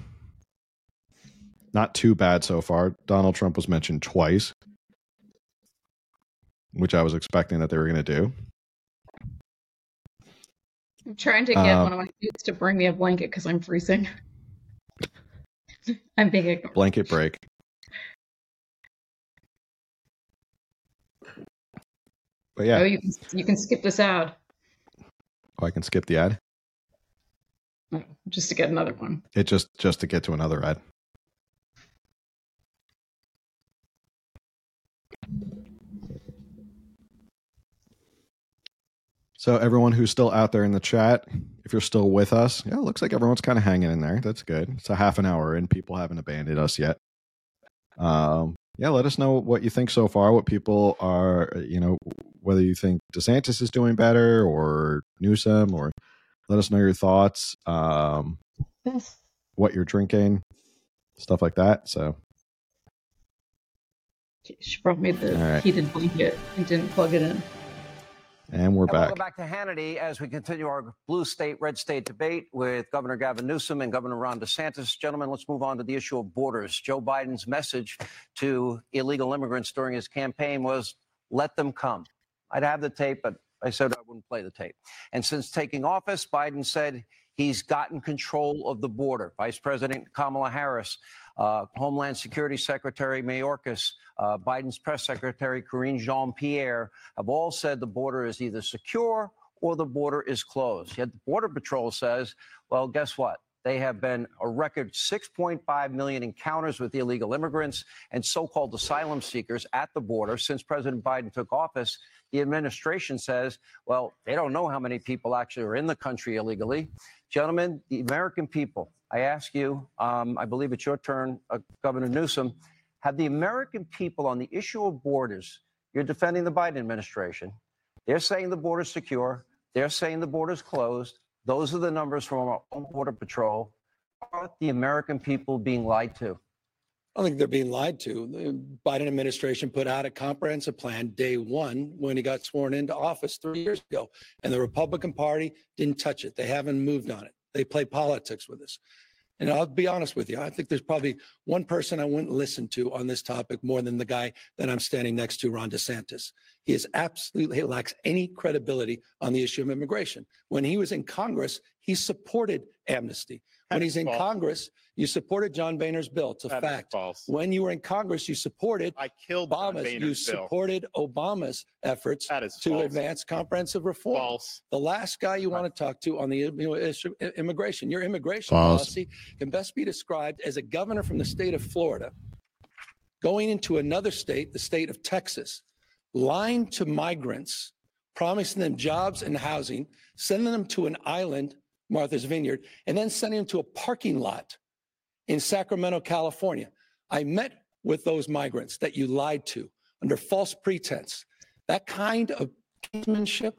not too bad so far. Donald Trump was mentioned twice, which I was expecting that they were going to do. I'm trying to get Um, one of my dudes to bring me a blanket because I'm freezing. [LAUGHS] I'm being ignored. Blanket break. But yeah, Oh, you can you can skip this ad oh, I can skip the ad. Just to get another one. It just just to get to another ad. So everyone who's still out there in the chat, if you're still with us, yeah, it looks like everyone's kind of hanging in there. That's good. It's a half an hour and people haven't abandoned us yet. Um, yeah, let us know what you think so far. What people are, you know, whether you think DeSantis is doing better or Newsom, or let us know your thoughts. Um, what you're drinking, stuff like that. So She brought me the right. heated blanket and didn't plug it in. And we're And back. Welcome back to Hannity as we continue our blue state, red state debate with Governor Gavin Newsom and Governor Ron DeSantis. Gentlemen, let's move on to the issue of borders. Joe Biden's message to illegal immigrants during his campaign was let them come. I'd have the tape, but I said I wouldn't play the tape. And since taking office, Biden said he's gotten control of the border. Vice President Kamala Harris, uh, Homeland Security Secretary Mayorkas, uh, Biden's press secretary Karine Jean Pierre have all said the border is either secure or the border is closed. Yet the Border Patrol says, well, guess what? They have been a record 6.5 million encounters with illegal immigrants and so called asylum seekers at the border since President Biden took office. The administration says, well, they don't know how many people actually are in the country illegally. Gentlemen, the American people, I ask you, um, I believe it's your turn, uh, Governor Newsom, have the American people on the issue of borders, you're defending the Biden administration. They're saying the border's secure. They're saying the border's closed. Those are the numbers from our own Border Patrol. Are the American people being lied to? I don't think they're being lied to. The Biden administration put out a comprehensive plan day one when he got sworn into office three years ago, and the Republican Party didn't touch it. They haven't moved on it. They play politics with us. And I'll be honest with you, I think there's probably one person I wouldn't listen to on this topic more than the guy that I'm standing next to, Ron DeSantis. He is absolutely he lacks any credibility on the issue of immigration. When he was in Congress, he supported amnesty. When he's in false. Congress, you supported John Boehner's bill. It's a That is fact. false. When you were in Congress, you supported I killed John Obama's, you Boehner's bill. supported Obama's efforts That is to false. advance comprehensive reform. False. The last guy you want to talk to on the you issue, i- immigration, your immigration False. policy can best be described as a governor from the state of Florida going into another state, the state of Texas, lying to migrants, promising them jobs and housing, sending them to an island, Martha's Vineyard, and then sending them to a parking lot in Sacramento, California. I met with those migrants that you lied to under false pretense. That kind of kinsmanship,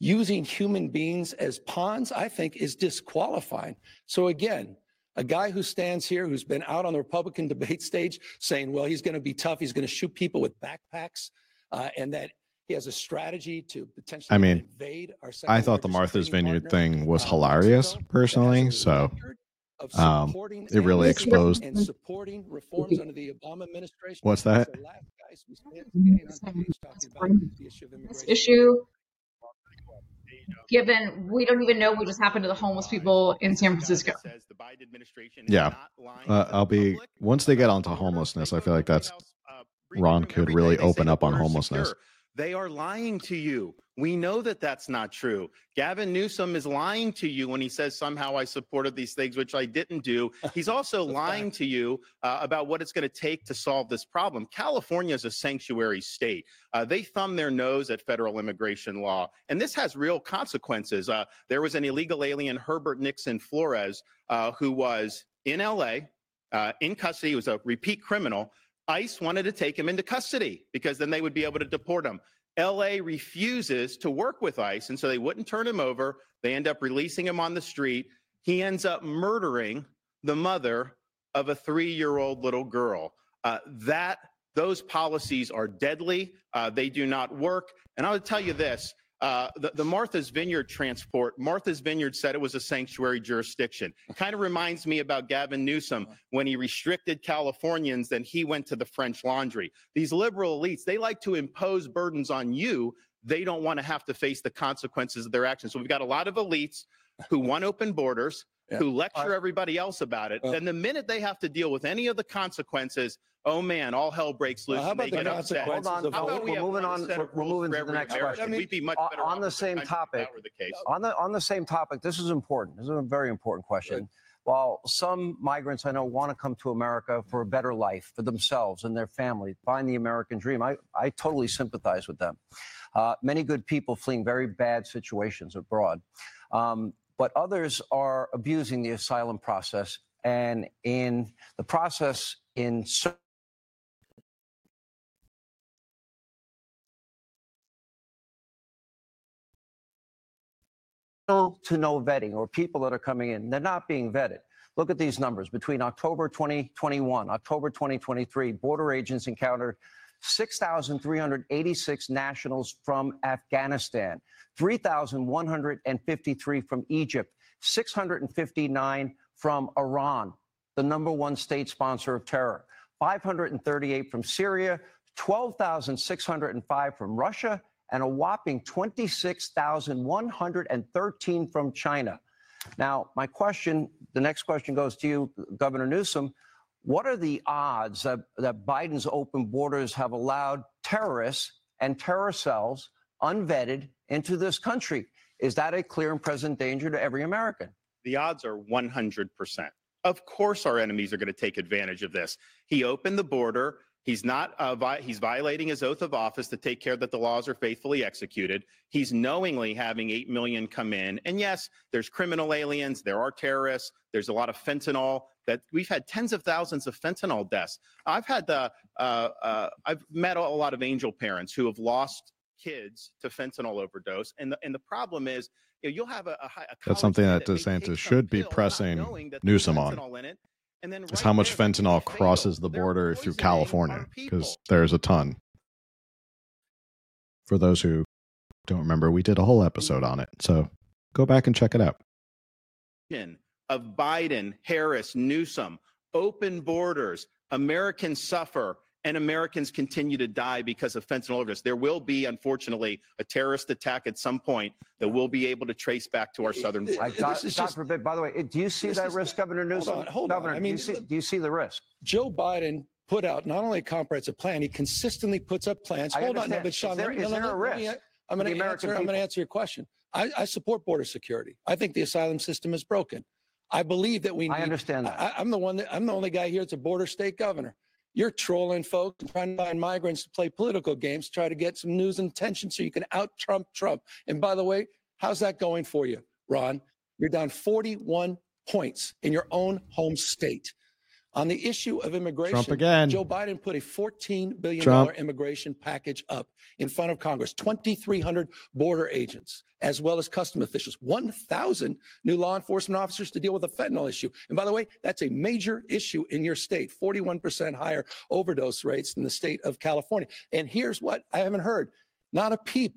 using human beings as pawns, I think is disqualifying. So again, a guy who stands here who's been out on the Republican debate stage saying, well, he's going to be tough, he's going to shoot people with backpacks, uh, and that he has a strategy to potentially I mean, invade our I second thought the Martha's Vineyard partner, thing was uh, hilarious, Mexico, that has personally. So um, it really exposed. and supporting reforms under the Obama administration. What's that? the last guy who stands getting on stage talking about the issue This issue, given we don't even know what just happened to the homeless people in San Francisco. Says the Biden administration is Yeah. Uh, I'll be once they get onto homelessness. I feel like that's House, uh, briefing Ron could really day. They say open up on border's homelessness. They are lying to you. We know that that's not true. Gavin Newsom is lying to you when he says somehow I supported these things, which I didn't do. [LAUGHS] He's also lying to you uh, about what it's going to take to solve this problem. California is a sanctuary state. Uh, they thumb their nose at federal immigration law, and this has real consequences. Uh, there was an illegal alien, Herbert Nixon Flores, uh, who was in LA uh, in custody. He was a repeat criminal. ICE wanted to take him into custody because then they would be able to deport him. LA refuses to work with ICE, and so they wouldn't turn him over. They end up releasing him on the street. He ends up murdering the mother of a three-year-old little girl. Uh, that those policies are deadly. Uh, they do not work. And I will tell you this: uh, the, the, Martha's Vineyard transport, Martha's Vineyard said it was a sanctuary jurisdiction. Kind of reminds me about Gavin Newsom when he restricted Californians, then he went to the French laundry. These liberal elites, they like to impose burdens on you. They don't want to have to face the consequences of their actions. So we've got a lot of elites who want open borders, yeah. who lecture everybody else about it. Uh, then the minute they have to deal with any of the consequences, oh man, all hell breaks loose. Well, how about the consequences? Hold on, how about we're moving on. We're, moving to the next question. We'd be much better on the same topic. The on the on the same topic, this is important. This is a very important question. Right. While some migrants I know want to come to America for a better life for themselves and their family, find the American dream, I, I totally sympathize with them. Uh, many good people fleeing very bad situations abroad. Um, but others are abusing the asylum process. And in the process, in to no vetting or people that are coming in, they're not being vetted. Look at these numbers. Between October 2021, October 2023, border agents encountered 6,386 nationals from Afghanistan, 3,153 from Egypt, 659 from Iran, the number one state sponsor of terror, 538 from Syria, 12,605 from Russia, and a whopping 26,113 from China. Now, my question, the next question goes to you, Governor Newsom. What are the odds that, that Biden's open borders have allowed terrorists and terror cells unvetted into this country? Is that a clear and present danger to every American? The odds are 100%. Of course, our enemies are going to take advantage of this. He opened the border. He's not, uh, vi- he's violating his oath of office to take care that the laws are faithfully executed. He's knowingly having 8 million come in. And yes, there's criminal aliens, there are terrorists, there's a lot of fentanyl that we've had tens of thousands of fentanyl deaths. I've had the, uh, uh, I've met a lot of angel parents who have lost kids to fentanyl overdose. And the, and the problem is, you know, you'll have a, a, a That's something that DeSantis should be pressing Newsom on is how much fentanyl crosses the border through California because there's a ton. For those who don't remember, we did a whole episode on it. So go back and check it out. Of Biden, Harris, Newsom, open borders, Americans suffer, and Americans continue to die because of fentanyl overdose. There will be, unfortunately, a terrorist attack at some point that we'll be able to trace back to our southern border. God, God forbid. By the way, do you see that risk, Governor Newsom? Hold on, hold Governor, on. I mean, do you, see, do you see the risk? Joe Biden put out not only a comprehensive plan, he consistently puts up plans. I Hold understand. on, no, but Sean, is there, let is let there me, a let me- risk? I'm going to American answer. I'm going to answer your question. I, I support border security. I think the asylum system is broken. I believe that we need. I understand that. I, I'm the one that I'm the only guy here that's a border state governor. You're trolling folks and trying to find migrants to play political games, try to get some news and attention so you can out Trump Trump. And by the way, how's that going for you, Ron? You're down 41 points in your own home state. On the issue of immigration, Trump again. Joe Biden put a $14 billion Trump. immigration package up in front of Congress, 2,300 border agents, as well as custom officials, 1,000 new law enforcement officers to deal with the fentanyl issue. And by the way, that's a major issue in your state, 41% higher overdose rates than the state of California. And here's what I haven't heard not a peep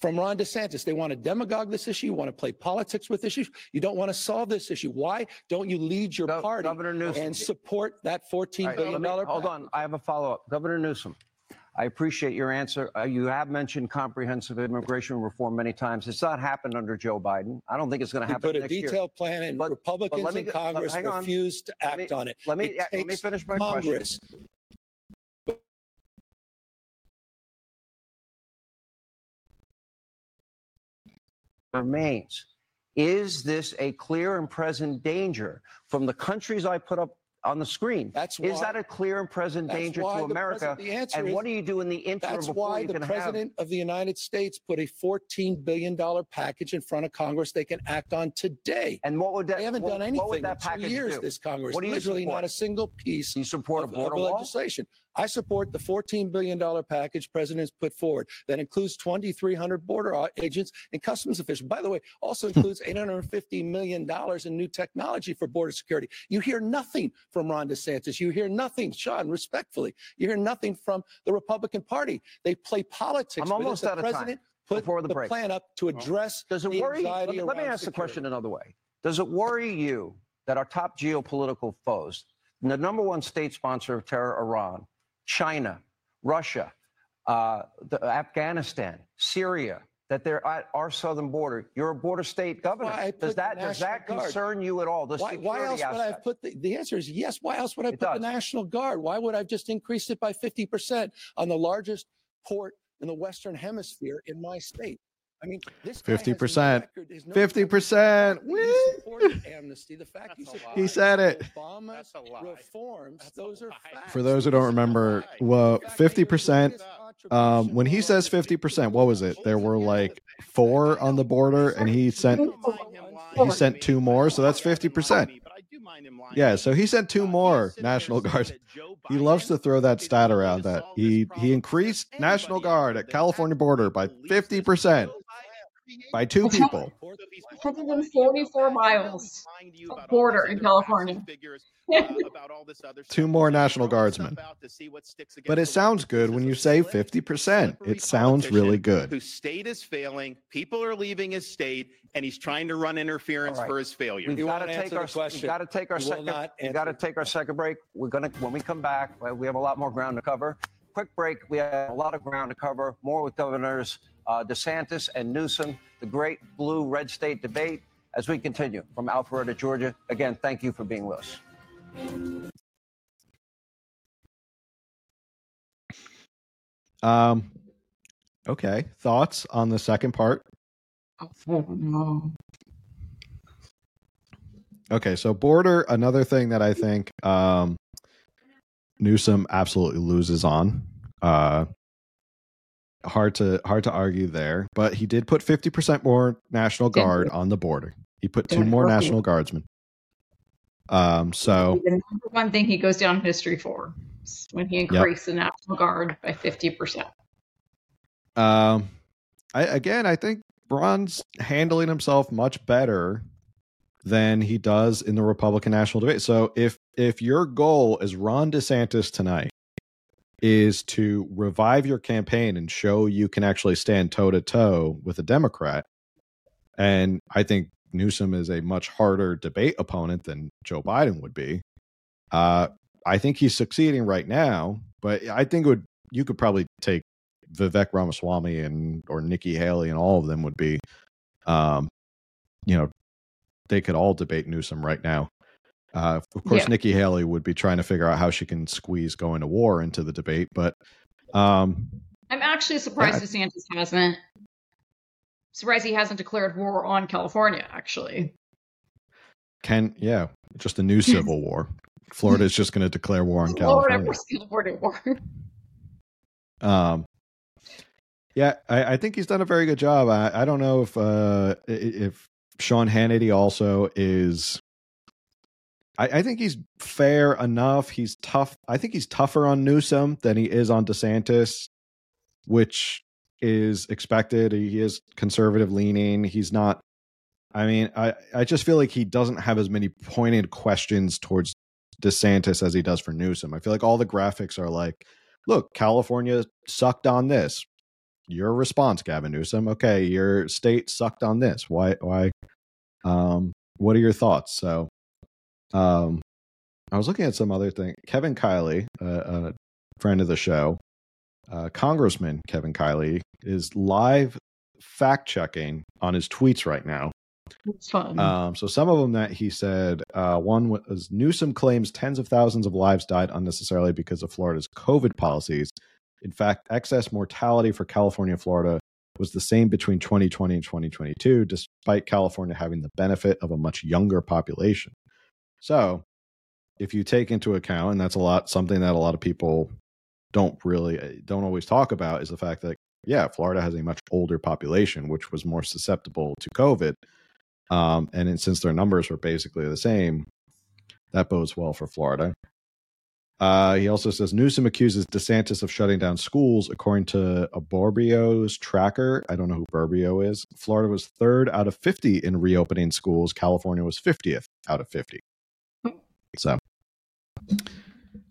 from Ron DeSantis. They want to demagogue this issue. You want to play politics with issues. You don't want to solve this issue. Why don't you lead your party and support that 14 All right, billion dollar hold on. I have a follow up. Governor Newsom, I appreciate your answer. Uh, you have mentioned comprehensive immigration reform many times. It's not happened under Joe Biden. I don't think it's going to happen put a next year. detailed plan and But- but Republicans let me in Congress hang on. refused to Let me- act on it. Let me It yeah, let me finish my question. Remains. Is this a clear and present danger from the countries I put up on the screen? That's why, Is that a clear and present danger to America? president- the answer And is- what do you do in the interim That's why the can have? president of the United States put a $14 billion package in front of Congress they can act on today. And what would that? They haven't what, done what anything would in that two years, do? this Congress. What do you Literally support? not a single piece you support of, a border of wall? Legislation. I support the $14 billion package president's put forward that includes 2,300 border agents and customs officials. By the way, also hmm. includes $850 million in new technology for border security. You hear nothing from Ron DeSantis. You hear nothing, Sean, respectfully. You hear nothing from the Republican Party. They play politics. I'm almost the out of time. president Put Before the the break. plan up to address Does it the worry? Let me, let me around ask the question another way. Does it worry you that our top geopolitical foes, the number one state sponsor of terror, Iran, China, Russia, uh, the, Afghanistan, Syria, that they're at our southern border? You're a border state governor. Does that does that Guard. concern you at all? The Why, why else security would I have put the, the answer is yes. Why else would I It put the. National Guard? Why would I have just increased it by 50% on the largest port in the Western hemisphere in my state? I mean, this guy has no 50%. record, there's no- 50%. The fact that he amnesty, the fact he That's He said it. Obama's That's a lie. reforms, those are facts. For those who don't This is a remember, well, The fact that he was the 50%, Um, when he says 50%, what was it? There were like four on the border, and he sent he sent two more, so that's 50%. Yeah, so he sent two more National Guards. He loves to throw that stat around that he he increased National Guard at California border by 50% by two people. 144 miles of border in California. [LAUGHS] Two more National Guardsmen. But it sounds good when you say 50%. It sounds really good. Whose state is failing, people are leaving his state, and he's trying to run interference All right. for his failure. We've You got to take our question. we got to take our second not we got to take our second break. We're gonna when we come back, uh, we have a lot more ground to cover. Quick break. We have a lot of ground to cover. More with governors uh, DeSantis and Newsom. The great blue red state debate as we continue from Alpharetta, Georgia. Again, thank you for being with us. Um okay, thoughts on the second part? No. Okay, so border, another thing that I think um Newsom absolutely loses on. Uh hard to hard to argue there, but he did put 50% more National Guard on the border. He put two more National Guardsmen. Um so The number one thing he goes down in history for is when he increased the National Guard by 50%. Um, I again, I think Ron's handling himself much better than he does in the Republican national debate. So if if your goal is Ron DeSantis tonight is to revive your campaign and show you can actually stand toe to toe with a Democrat, and I think Newsom is a much harder debate opponent than Joe Biden would be. Uh, I think he's succeeding right now, but I think would you could probably take Vivek Ramaswamy and or Nikki Haley and all of them would be, um, you know, they could all debate Newsom right now. Uh, of course, Yeah. Nikki Haley would be trying to figure out how she can squeeze going to war into the debate, but um, I'm actually surprised DeSantis hasn't. Surprised he hasn't declared war on California, actually. can yeah, just a new [LAUGHS] civil war. Florida is just going to declare war on [LAUGHS] California. Florida war. Um, yeah, I, I think he's done a very good job. I, I don't know if uh, if Sean Hannity also is. I, I think he's fair enough. He's tough. I think he's tougher on Newsom than he is on DeSantis, which is expected. He is conservative leaning. He's not. I mean, I, I just feel like he doesn't have as many pointed questions towards DeSantis as he does for Newsom. I feel like all the graphics are like, look, California sucked on this. Your response, Gavin Newsom. Okay, your state sucked on this. Why? Why? Um, what are your thoughts? So, um, I was looking at some other thing. Kevin Kiley, uh, a friend of the show, uh, Congressman Kevin Kiley, is live fact checking on his tweets right now. It's fun. Um, so some of them that he said, uh, one was Newsom claims tens of thousands of lives died unnecessarily because of Florida's COVID policies. In fact, excess mortality for California and Florida was the same between 2020 and 2022, despite California having the benefit of a much younger population. So, if you take into account, and that's a lot, something that a lot of people don't really uh, don't always talk about, is the fact that yeah, Florida has a much older population, which was more susceptible to COVID. Um, and since their numbers were basically the same, that bodes well for Florida. Uh, he also says Newsom accuses DeSantis of shutting down schools, according to a Burbio's tracker. I don't know who Burbio is. Florida was third out of 50 in reopening schools. California was 50th out of 50. So,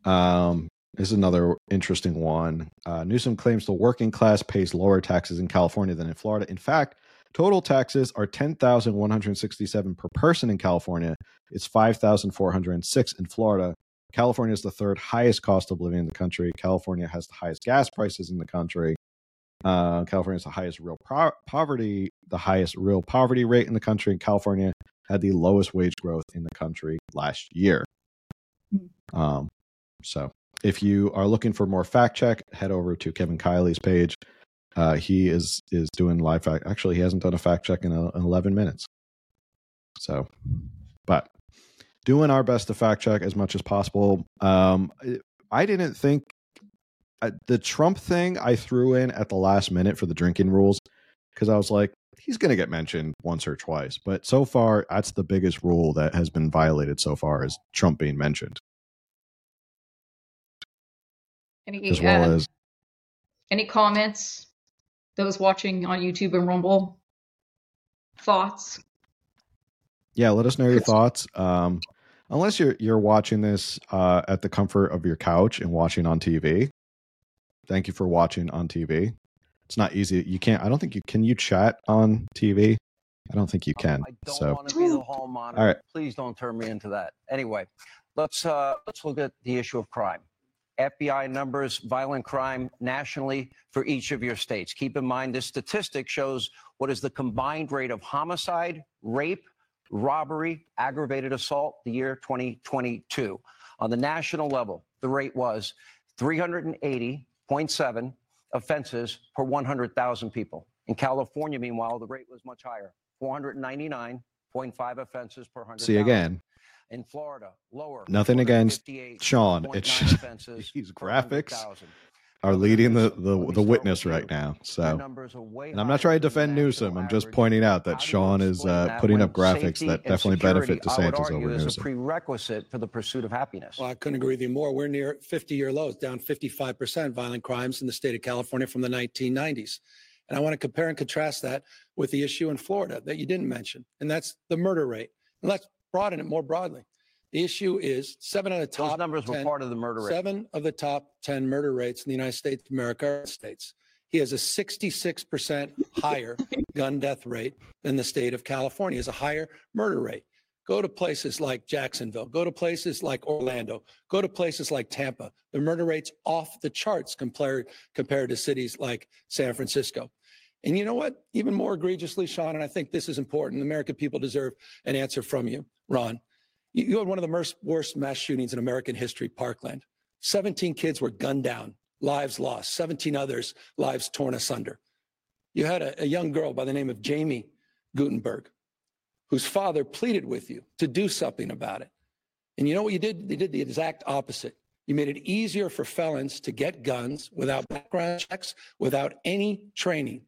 um, this is another interesting one. Uh, Newsom claims the working class pays lower taxes in California than in Florida. In fact, total taxes are 10,167 per person in California. It's 5,406 in Florida. California is the third highest cost of living in the country. California has the highest gas prices in the country. Uh, California has the highest real pro- poverty, the highest real poverty rate in the country. And California had the lowest wage growth in the country last year. Um, so, if you are looking for more fact check, head over to Kevin Kiley's page. Uh, he is is doing live fact. Actually, he hasn't done a fact check in, a, in 11 minutes. So, but doing our best to fact check as much as possible. Um, I didn't think uh, the Trump thing I threw in at the last minute for the drinking rules because I was like, he's going to get mentioned once or twice. But so far, that's the biggest rule that has been violated so far is Trump being mentioned. Any, as well uh, as any comments? Those watching on YouTube and Rumble, thoughts? Yeah, let us know your thoughts. Um, unless you're you're watching this uh, at the comfort of your couch and watching on TV. Thank you for watching on TV. It's not easy. You can't. I don't think you can. You chat on TV. I don't think you can. I don't so. want to be the hall monitor. All right. Please don't turn me into that. Anyway, let's uh, let's look at the issue of crime. FBI numbers, violent crime nationally for each of your states. Keep in mind, this statistic shows what is the combined rate of homicide, rape, robbery, aggravated assault, the year 2022. On the national level, the rate was 380.7 offenses per 100,000 people. In California, meanwhile, the rate was much higher 499.5 offenses per 100,000. See again. In Florida, lower. Nothing against Sean. It's [LAUGHS] these graphics are leading the, the, the witness right now. So, and I'm not trying to defend Newsom. I'm just pointing out that Sean is uh, putting up graphics that definitely benefit DeSantis over Newsom. Is a prerequisite for the pursuit of happiness. Well, I couldn't agree with you more. We're near 50 year lows, down 55% violent crimes in the state of California from the 1990s. And I want to compare and contrast that with the issue in Florida that you didn't mention, and that's the murder rate. And let's broaden it more broadly. The issue is seven of the top Those numbers 10, were part of the murder rate. Seven of the top 10 murder rates in the United States of America states. He has a 66% higher [LAUGHS] gun death rate than the state of California. He has a higher murder rate. Go to places like Jacksonville, go to places like Orlando, go to places like Tampa. The murder rate's off the charts compared compared to cities like San Francisco. And you know what? Even more egregiously, Sean, and I think this is important. The American people deserve an answer from you, Ron. You, had one of the worst mass shootings in American history, Parkland. 17 kids were gunned down, lives lost, 17 others, lives torn asunder. You had a, a young girl by the name of Jaime Guttenberg, whose father pleaded with you to do something about it. And you know what you did? You did the exact opposite. You made it easier for felons to get guns without background checks, without any training.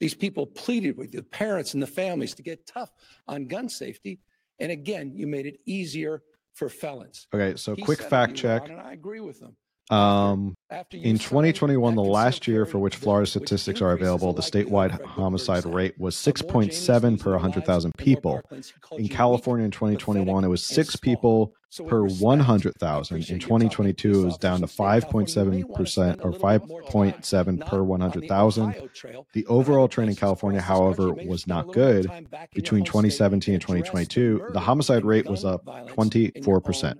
These people pleaded with the parents and the families to get tough on gun safety. And again, you made it easier for felons. Okay, so he quick fact check. and I agree with them. Um, in 2021, the last year for which Florida statistics are available, the statewide homicide rate was 6.7 per 100,000 people. In California in 2021, it was six people per 100,000. In 2022, it was down to 5.7% or 5.7 per 100,000. The overall trend in California, however, was not good. Between 2017 and 2022, the homicide rate was up 24%.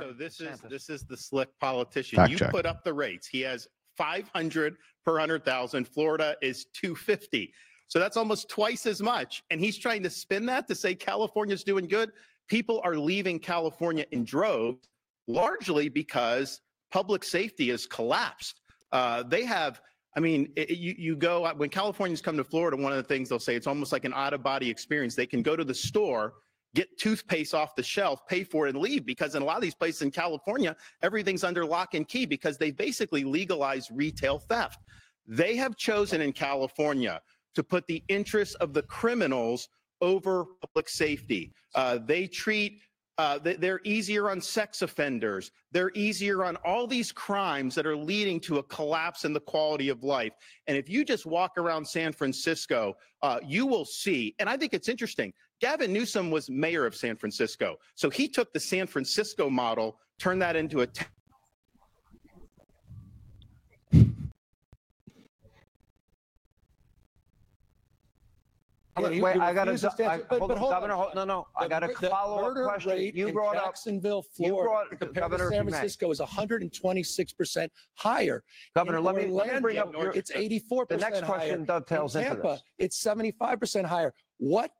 So this is this is the slick politician. Fact you check. put up the rates. He has 500 per 100,000. Florida is 250. So that's almost twice as much. And he's trying to spin that to say California's doing good people are leaving California in droves, largely because public safety has collapsed. Uh, they have I mean, it, you you go when Californians come to Florida. One of the things they'll say it's almost like an out of body experience. They can go to the store, get toothpaste off the shelf, pay for it, and leave because in a lot of these places in California, everything's under lock and key because they basically legalized retail theft. They have chosen in California to put the interests of the criminals over public safety. Uh, they treat uh, they're easier on sex offenders. They're easier on all these crimes that are leading to a collapse in the quality of life. And if you just walk around San Francisco, uh, you will see. And I think it's interesting. Gavin Newsom was mayor of San Francisco. So he took the San Francisco model, turned that into a Wait, wait, I got to, hold on, Governor, hold, no, no, I got a follow-up question. You brought up, Jacksonville, you Florida, brought, compared to Governor, San. Francisco is 126% higher. Governor, let me, let me bring up, your- it's 84% the next higher. question dovetails In into Tampa, this. it's 75% higher. What,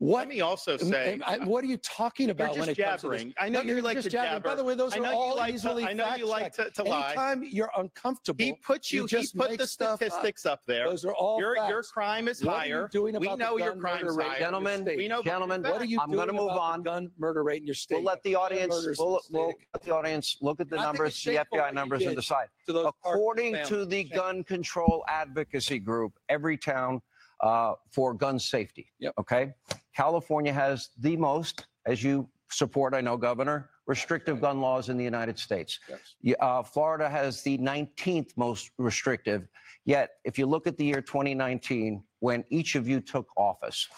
what, Let me also say, am I- what are you talking you're about when just it comes to this? jabbering. I know No, you like just to jabbering. By the way, those are all like to- easily I know you like to- to lie. Anytime you're uncomfortable, he put you, he just put the stuff up. statistics up there. Those are all Your, your crime is What are you higher. doing We about the know your gun crime's murder rate higher. Gentlemen. We know Gentlemen, What are you I'm doing gonna move about the on. gun murder rate in your state? We'll let the audience, we'll, we'll let the audience look at the I numbers, the FBI numbers and decide. to those Parkland According to the gun control advocacy group, every town uh, for gun safety. Yep. Okay. California has the most, as you support, I know, Governor, restrictive gun laws in the United States. Yes. Uh, Florida has the 19th most restrictive. Yet, if you look at the year 2019, when each of you took office,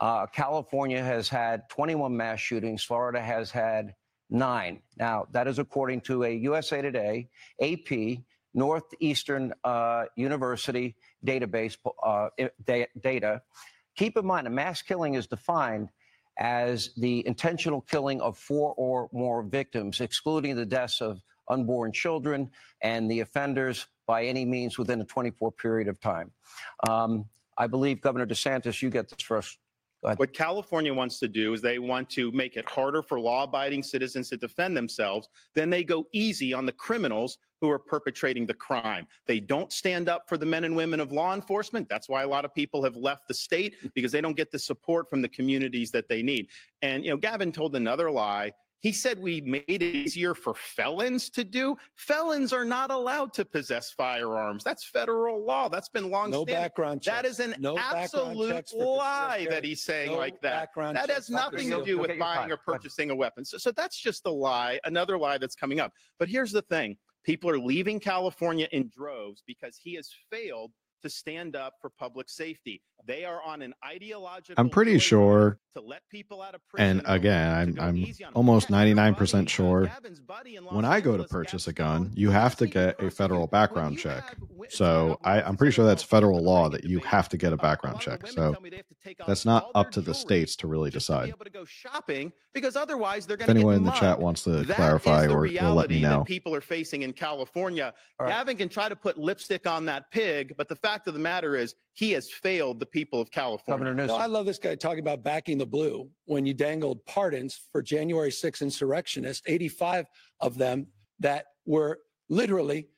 uh, California has had 21 mass shootings. Florida has had nine. Now, that is according to a USA Today, AP, Northeastern uh, University database uh, data. Keep in mind, a mass killing is defined as the intentional killing of four or more victims, excluding the deaths of unborn children and the offenders by any means within a 24 period of time. Um, I believe Governor DeSantis, you get this first. What California wants to do is they want to make it harder for law abiding citizens to defend themselves. Then they go easy on the criminals who are perpetrating the crime. They don't stand up for the men and women of law enforcement. That's why a lot of people have left the state because they don't get the support from the communities that they need. And, you know, Gavin told another lie. He said we made it easier for felons to do. Felons are not allowed to possess firearms. That's federal law. That's been long No background checks. That is an No absolute lie that he's saying No like that. That has nothing to do with buying time. or purchasing a weapon. So, so that's just a lie, another lie that's coming up. But here's the thing people are leaving California in droves because he has failed to stand up for public safety. They are on an ideological. I'm pretty sure, to let people out of prison. and again, I'm I'm easy on them. almost 99% uh, sure. Gavin's buddy in Los When I go to purchase a gun, you have to get a federal background check. So I, I'm pretty sure that's federal law that you have to get a a background lot of the check. So tell me they have to take off that's not up to the states to really just to be decide. able to go shopping because otherwise they're If anyone in the chat wants to clarify is the or, or let reality me know. that people are facing in California. Gavin can try to put lipstick on that pig, but the fact of the matter is he has failed the people of California. Governor No, I love this guy talking about backing the blue when you dangled pardons for January 6 insurrectionists, 85 of them that were literally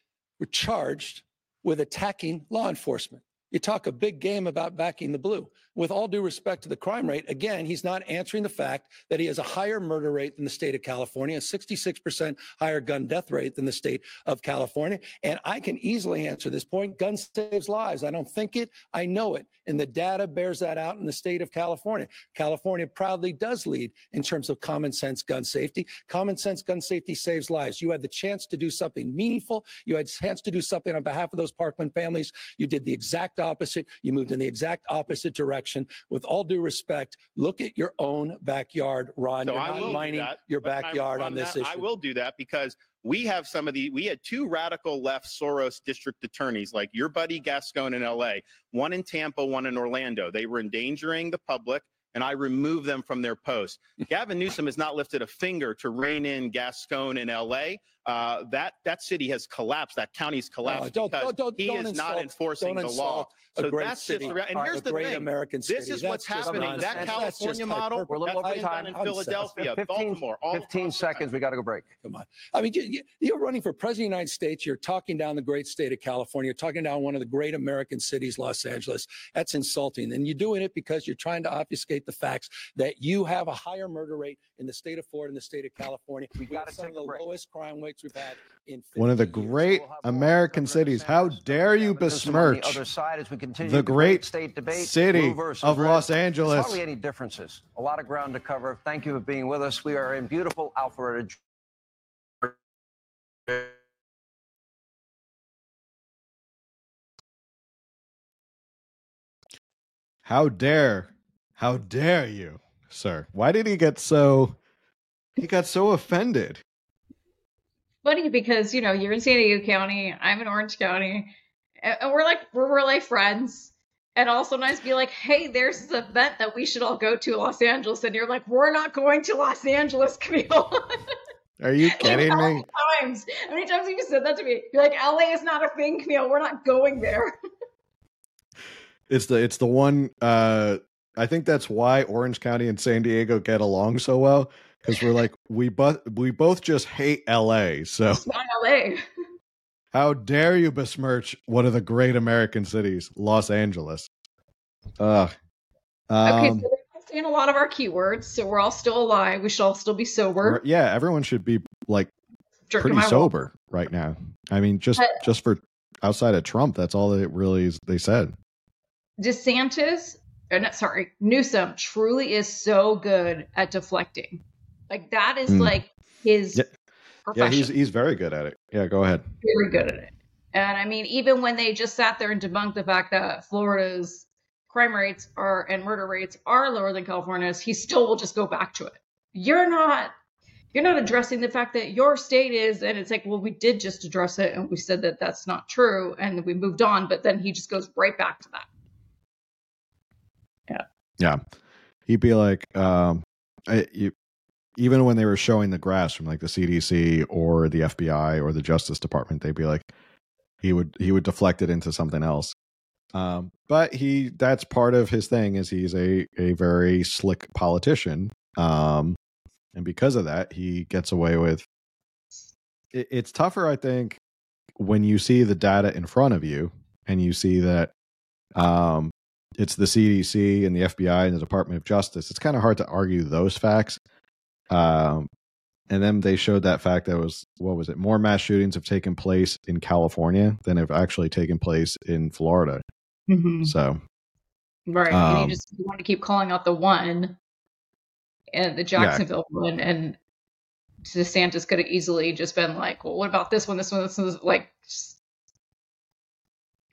were charged with attacking law enforcement. You talk a big game about backing the blue. With all due respect to the crime rate, again, he's not answering the fact that he has a higher murder rate than the state of California, a 66% higher gun death rate than the state of California. And I can easily answer this point. Gun saves lives. I don't think it, I know it. And the data bears that out in the state of California. California proudly does lead in terms of common sense gun safety. Common sense gun safety saves lives. You had the chance to do something meaningful. You had a chance to do something on behalf of those Parkland families. You did the exact opposite. You moved in the exact opposite direction. With all due respect, look at your own backyard, Ron. So You're I not mining that, your backyard on on this that, issue. I will do that because we have some of the we had two radical left Soros district attorneys, like your buddy Gascon in LA, one in Tampa, one in Orlando. They were endangering the public. And I removed them from their post. [LAUGHS] Gavin Newsom has not lifted a finger to rein in Gascon in LA. Uh, that that city has collapsed. That county's collapsed don't- because don't- don't- he don't is insult- not enforcing the law. insult a So great that's city, just the and here's the great thing. American city. This is That's what's happening. nonsense. That California model. We're a little over time. in Philadelphia, 15 Baltimore, all 15 seconds. We got to go break. Come on. I mean, you- you- you're running for president of the United States. You're talking down the great state of California. You're talking down one of the great American cities, Los Angeles. That's insulting. And you're doing it because you're trying to obfuscate the facts that you have a higher murder rate in the state of Florida and the state of California. We We gotta some of the break. lowest crime rates we've had in One of the 50 years. great more American cities. How dare you Gavin Newsom on besmirch the other side as we continue the great state debate, city of red. Los There's Angeles? hardly any differences. A lot of ground to cover. Thank you for being with us. We are in beautiful Alpharetta. How dare, how dare you, sir? Why did he get so? He got so offended. Funny because you know you're in San Diego County, I'm in Orange County, and, we're like we're really friends. And also nice to be like, hey, there's this event that we should all go to Los Angeles, and you're like, we're not going to Los Angeles, Camille. Are you [LAUGHS] kidding How me? many times? How many times have you said that to me? You're like, LA is not a thing, Camille. We're not going there. [LAUGHS] It's the it's the one. uh I think that's why Orange County and San Diego get along so well because we're like we both we both just hate L.A. So It's not LA. [LAUGHS] how dare you besmirch one of the great American cities, Los Angeles? Ugh. Okay, Um, so they're saying a lot of our keywords, so we're all still alive. We should all still be sober. yeah, everyone should be like Drinking pretty sober right now. I mean, just But- just for outside of Trump, that's all it really is. They said. DeSantis, or not, sorry, Newsom truly is so good at deflecting. Like that is Mm. like his Yeah. Yeah, he's he's very good at it. Yeah, go ahead. very good at it. And I mean, even when they just sat there and debunked the fact that Florida's crime rates are and murder rates are lower than California's, he still will just go back to it. You're not you're not addressing the fact that your state is and it's like well we did just address it and we said that that's not true and we moved on but then he just goes right back to that yeah Yeah, he'd be like, um, I, you, even when they were showing the graphs from like the CDC or the FBI or the Justice Department, they'd be like, he would he would deflect it into something else. Um, but he that's part of his thing is he's a a very slick politician. Um, and because of that, he gets away with. It, it's tougher, I think, when you see the data in front of you and you see that um, it's the CDC and the FBI and the Department of Justice. It's kind of hard to argue those facts. Um, and then they showed that fact that was what was it? More mass shootings have taken place in California than have actually taken place in Florida. So Right. and Um, you just you want to keep calling out the one and the Jacksonville one and DeSantis could have easily just been like, well, what about this one, this one, this one, like just-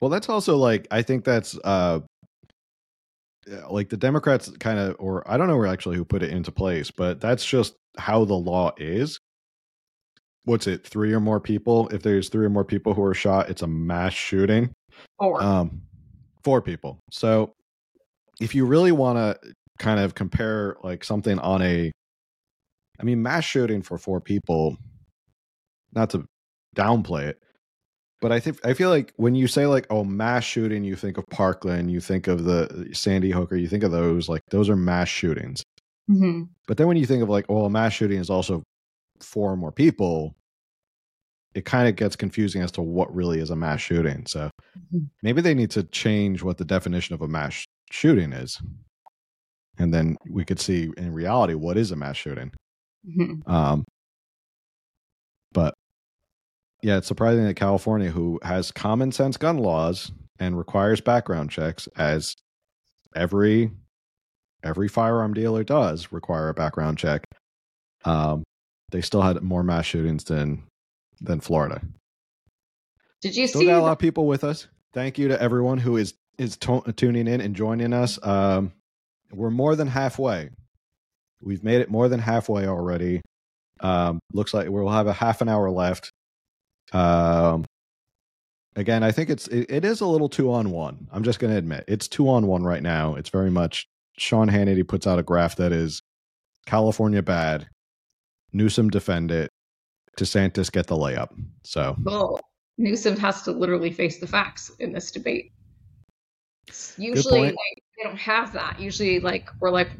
Well, that's also like I think that's uh yeah, like the Democrats kind of or I don't know actually who put it into place, but that's just how the law is. What's it? Three or more people. If there's three or more people who are shot, it's a mass shooting. or Um four people. So if you really want to kind of compare like something on a I mean mass shooting for four people not to downplay it but I think I feel like when you say like oh mass shooting, you think of Parkland, you think of the Sandy Hooker, you think of those like those are mass shootings. Mhm. But then when you think of like oh a mass shooting is also four or more people, it kind of gets confusing as to what really is a mass shooting. So Mhm. maybe they need to change what the definition of a mass shooting is, and then we could see in reality what is a mass shooting. Mhm. Um, yeah, it's surprising that California, who has common sense gun laws and requires background checks, as every every firearm dealer does require a background check, um, they still had more mass shootings than than Florida. did you Still see got a lot of people with us. Thank you to everyone who is is to- tuning in and joining us. Um, we're more than halfway. We've made it more than halfway already. Um, looks like we'll have a half an hour left. Um, again, I think it's it, it is a little two on one. I'm just going to admit it's two on one right now. It's very much Sean Hannity puts out a graph that is California bad, Newsom defend it, DeSantis get the layup. So Well, Newsom has to literally face the facts in this debate. Usually, like, they don't have that. Usually, like we're like,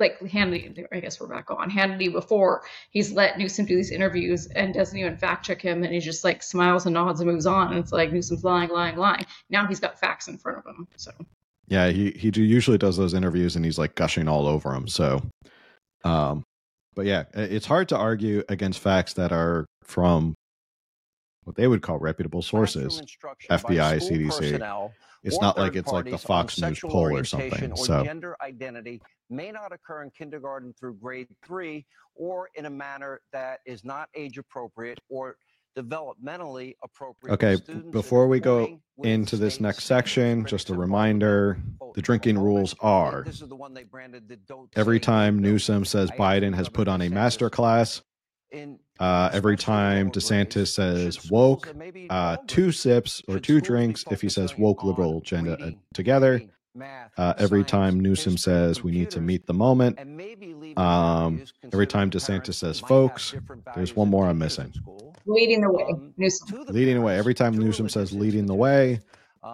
like Hannity. I guess we're back on Hannity. Before he's let Newsom do these interviews and doesn't even fact check him, and he just like smiles and nods and moves on. And it's like Newsom's lying, lying, lying. Now he's got facts in front of him. So yeah, he he do- usually does those interviews and he's like gushing all over him. So, um, but yeah, it's hard to argue against facts that are from what they would call reputable sources. FBI, CDC. It's not like it's like the Fox News poll or something. Or So gender identity may not occur in kindergarten through grade three, or in a manner that is not age appropriate or developmentally appropriate. Okay, before we go into this next section, just a reminder: the drinking rules are This is the one they branded the Don't every time. Newsom says Biden has put on a master class, uh, every time DeSantis says woke, uh, two sips or two drinks if he says woke, liberal, agenda uh, together. Writing, math, Uh, every time Newsom says we need to meet the moment. and maybe leaving Um, every time DeSantis says folks, there's one more I'm missing. leading the way, Newsom. Leading the way. Every time Newsom says leading the way,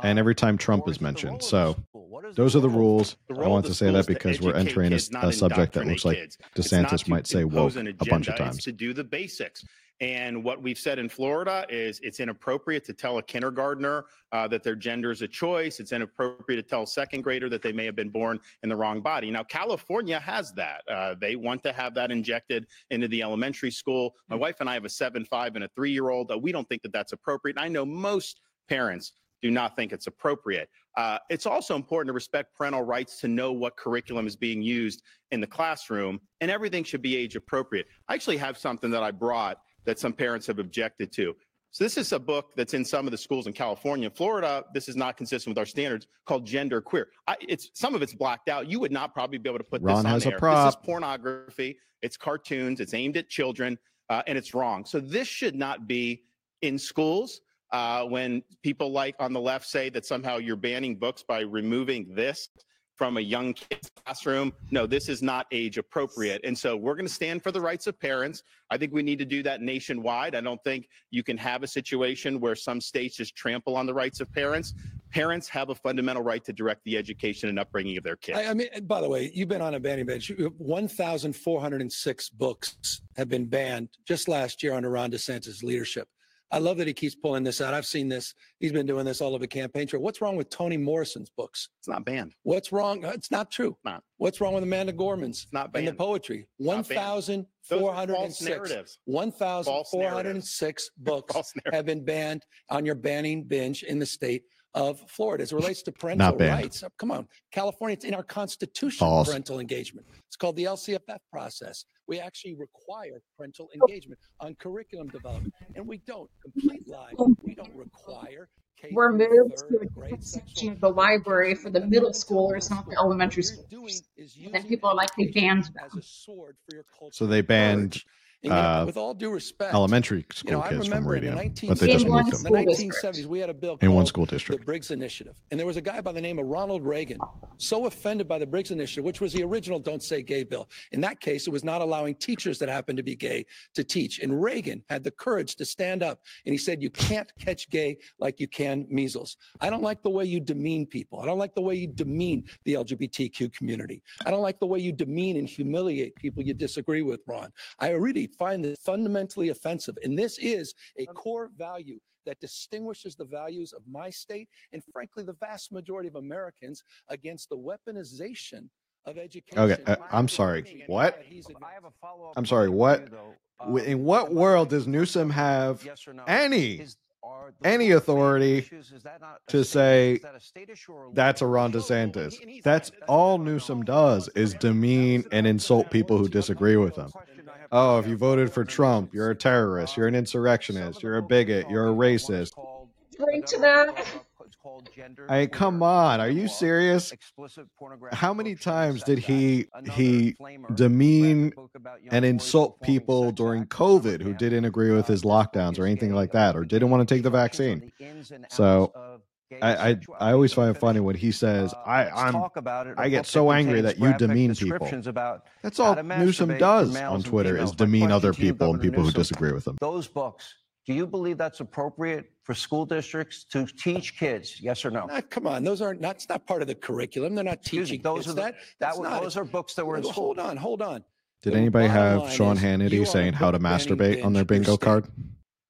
and every time Trump is is it the role mentioned. So school? What is those are the rules. The I want to say school that is to because we're entering a, kids, not a subject that looks like indoctrinate kids. It's not DeSantis might say woke a bunch of times. To do the basics. And what we've said in Florida is it's inappropriate to tell a kindergartner uh, that their gender is a choice. It's inappropriate to tell a second grader that they may have been born in the wrong body. Now, California has that. Uh, they want to have that injected into the elementary school. My wife and I have a seven, five, and a three year old. Uh, we don't think that that's appropriate. And I know most parents do not think it's appropriate. Uh, it's also important to respect parental rights to know what curriculum is being used in the classroom, and everything should be age appropriate. I actually have something that I brought that some parents have objected to. So this is a book that's in some of the schools in California. Florida, this is not consistent with our standards called Gender Queer. I, it's some of it's blacked out. You would not probably be able to put Ron this on has a there. This is pornography. It's cartoons. It's aimed at children, uh, and it's wrong. So this should not be in schools. Uh, when people like on the left say that somehow you're banning books by removing this from a young kid's classroom. No, this is not age appropriate. And so we're going to stand for the rights of parents. I think we need to do that nationwide. I don't think you can have a situation where some states just trample on the rights of parents. Parents have a fundamental right to direct the education and upbringing of their kids. I, I mean, by the way, you've been on a banning bench. 1,406 books have been banned just last year under Ron DeSantis' leadership. I love that he keeps pulling this out. I've seen this. He's been doing this all over the campaign trail. What's wrong with Toni Morrison's books? it's not banned. What's wrong? Uh, it's not true. Not. What's wrong with Amanda Gorman's It's not and the poetry? not banned. Those false 1,406. narratives. 1,406 [LAUGHS] books have been banned on your banning binge in the state of Florida as it relates to parental Not banned. rights. Oh, Come on, California, it's in our constitution, False. parental engagement. It's called the LCFF process. We actually require parental oh. engagement on curriculum development, [LAUGHS] and we don't. Complete lie. Oh. We don't require. K We're through moved to third a grade different sexual section of the library for the middle schoolers, not the elementary What you're schoolers. And then people are like, they banned them. a sword for your cultural So they banned purge. And, you know, uh, with all due respect, elementary you know, school I kids from remember in reading the 19 but they just In one moved in them the school 1970s, district. we had a bill in one school district, the. Briggs Initiative. And there was a guy by the name of Ronald Reagan, so offended by the Briggs Initiative, which was the original Don't Say Gay bill. In that case, it was not allowing teachers that happened to be gay to teach. And Reagan had the courage to stand up and he said, You can't catch gay like you can measles. I don't like the way you demean people. I don't like the way you demean the LGBTQ community. I don't like the way you demean and humiliate people you disagree with, Ron. I really find this fundamentally offensive. And this is a core value that distinguishes the values of my state and, frankly, the vast majority of Americans against the weaponization of education. Okay, uh, I'm sorry, what? I have a follow-up I'm sorry, what- though. W- In what world does Newsom have Yes or no? any Is- are the any authority issues, is that not a to say is that a state issue or a that's a local Ron? DeSantis? That's all Newsom does is demean and insult people who disagree with him. Question I have Oh, if you voted for Trump, you're a terrorist, you're an insurrectionist, you're a bigot, you're a racist. Drink to that. Hey, come on, are you serious? How many times did he he demean and insult people during COVID who didn't agree with his lockdowns or anything like that, or didn't want to take the vaccine? So, I, I. I always find it funny when he says, Uh, "I I'm." talk about it. I get so angry that you demean people. That's all Newsom does on Twitter is demean other people and people who disagree with him. Those books. Do you believe that's appropriate for school districts to teach kids? Yes or no? Nah, come on, those aren't that's not part of the curriculum. They're not Excuse me, teaching those kids are the- that. That That's was, not those are books that were in Well, school. Hold on, hold on. Did The anybody have Sean Hannity saying how to book masturbate on their bingo card?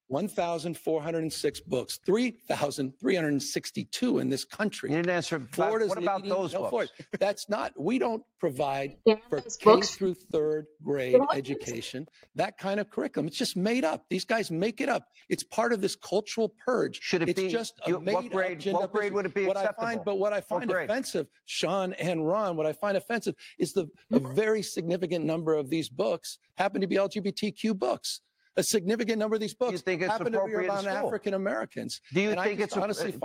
1,406 books, 3,362 in this country. You didn't answer. about- Florida's what about those no, books? Florida. [LAUGHS] That's not, we don't provide [LAUGHS] Yeah, for those K books. through third grade don't- education, that kind of curriculum. It's just made up. These guys make it up. It's part of this cultural purge. Should it it's be? just a you- made what up, grade? ginned What grade would it be what I acceptable? find, but what I find grade? offensive, Sean and Ron, what I find offensive is the a mm-hmm. very significant number of these books happen to be LGBTQ books. A significant number of these books happen to be appropriate about? African Americans. Do you think it's honestly it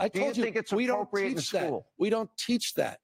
I do you told you, think it's we don't appropriate teach that. We don't teach that.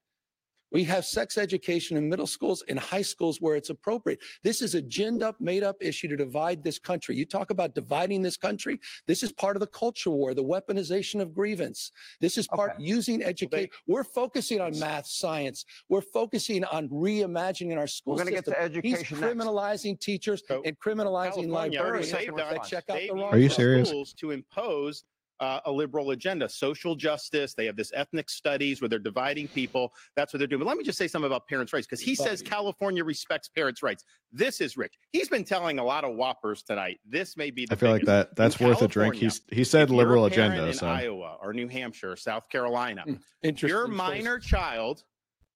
We have sex education in middle schools and high schools where it's appropriate. This is a ginned up, made up issue to divide this country. You talk about dividing this country. This is part of the culture war, the weaponization of grievance. This is part Okay. using education. We're focusing on math, science. We're focusing on reimagining our school We're going to get to education He's next. criminalizing teachers So, and criminalizing California already librarians. that check out They've the used wrong Are you serious? Schools to impose uh, a liberal agenda, social justice. They have this ethnic studies where they're dividing people. That's what they're doing. But let me just say something about parents' rights because he says California respects parents' rights. This is Rich. He's been telling a lot of whoppers tonight. This may be the I feel like that that's In worth a drink. He's he said If you're liberal a parent agenda. in So Iowa or New Hampshire or South Carolina. Hmm, Interesting your choice. minor child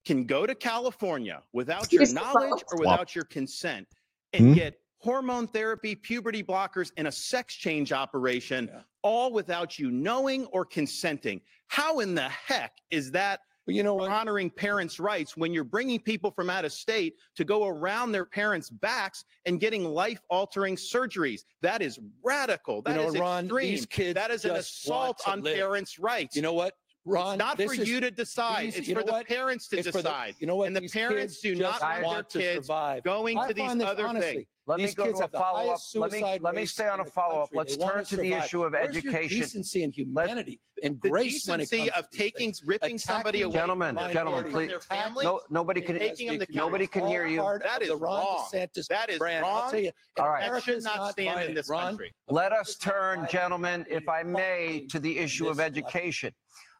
can go to California without your knowledge or Wow. without your consent and Hmm? get hormone therapy, puberty blockers, and a sex change operation, Yeah. all without you knowing or consenting. How in the heck is that you know what? honoring parents' rights when you're bringing people from out of state to go around their parents' backs and getting life altering surgeries? That is radical. That you is know, Ron, extreme. these kids that is an assault on live. parents' rights. You know what, Ron? It's not for is- you to decide. these- it's for the what? parents to it's for the- decide. you know what? And the These parents do not want their want kids survive. going I to these other honestly, things. Let me These go kids to a have the follow up. highest Let me suicide let me rates stay on in a the follow up. country. Let's They wanna turn to the survive. issue of Where's your education. decency and humanity and The grace when it decency comes of to these taking, things. ripping somebody away Gentlemen, from their gentlemen, please. their families. No, nobody can. Taking them to Nobody can hear you. Part of is the Ron wrong. DeSantis That is brand. I'll wrong. tell you, All right. That should not stand in violent, this Ron. country. Let us turn, gentlemen, if I may, to the issue of education.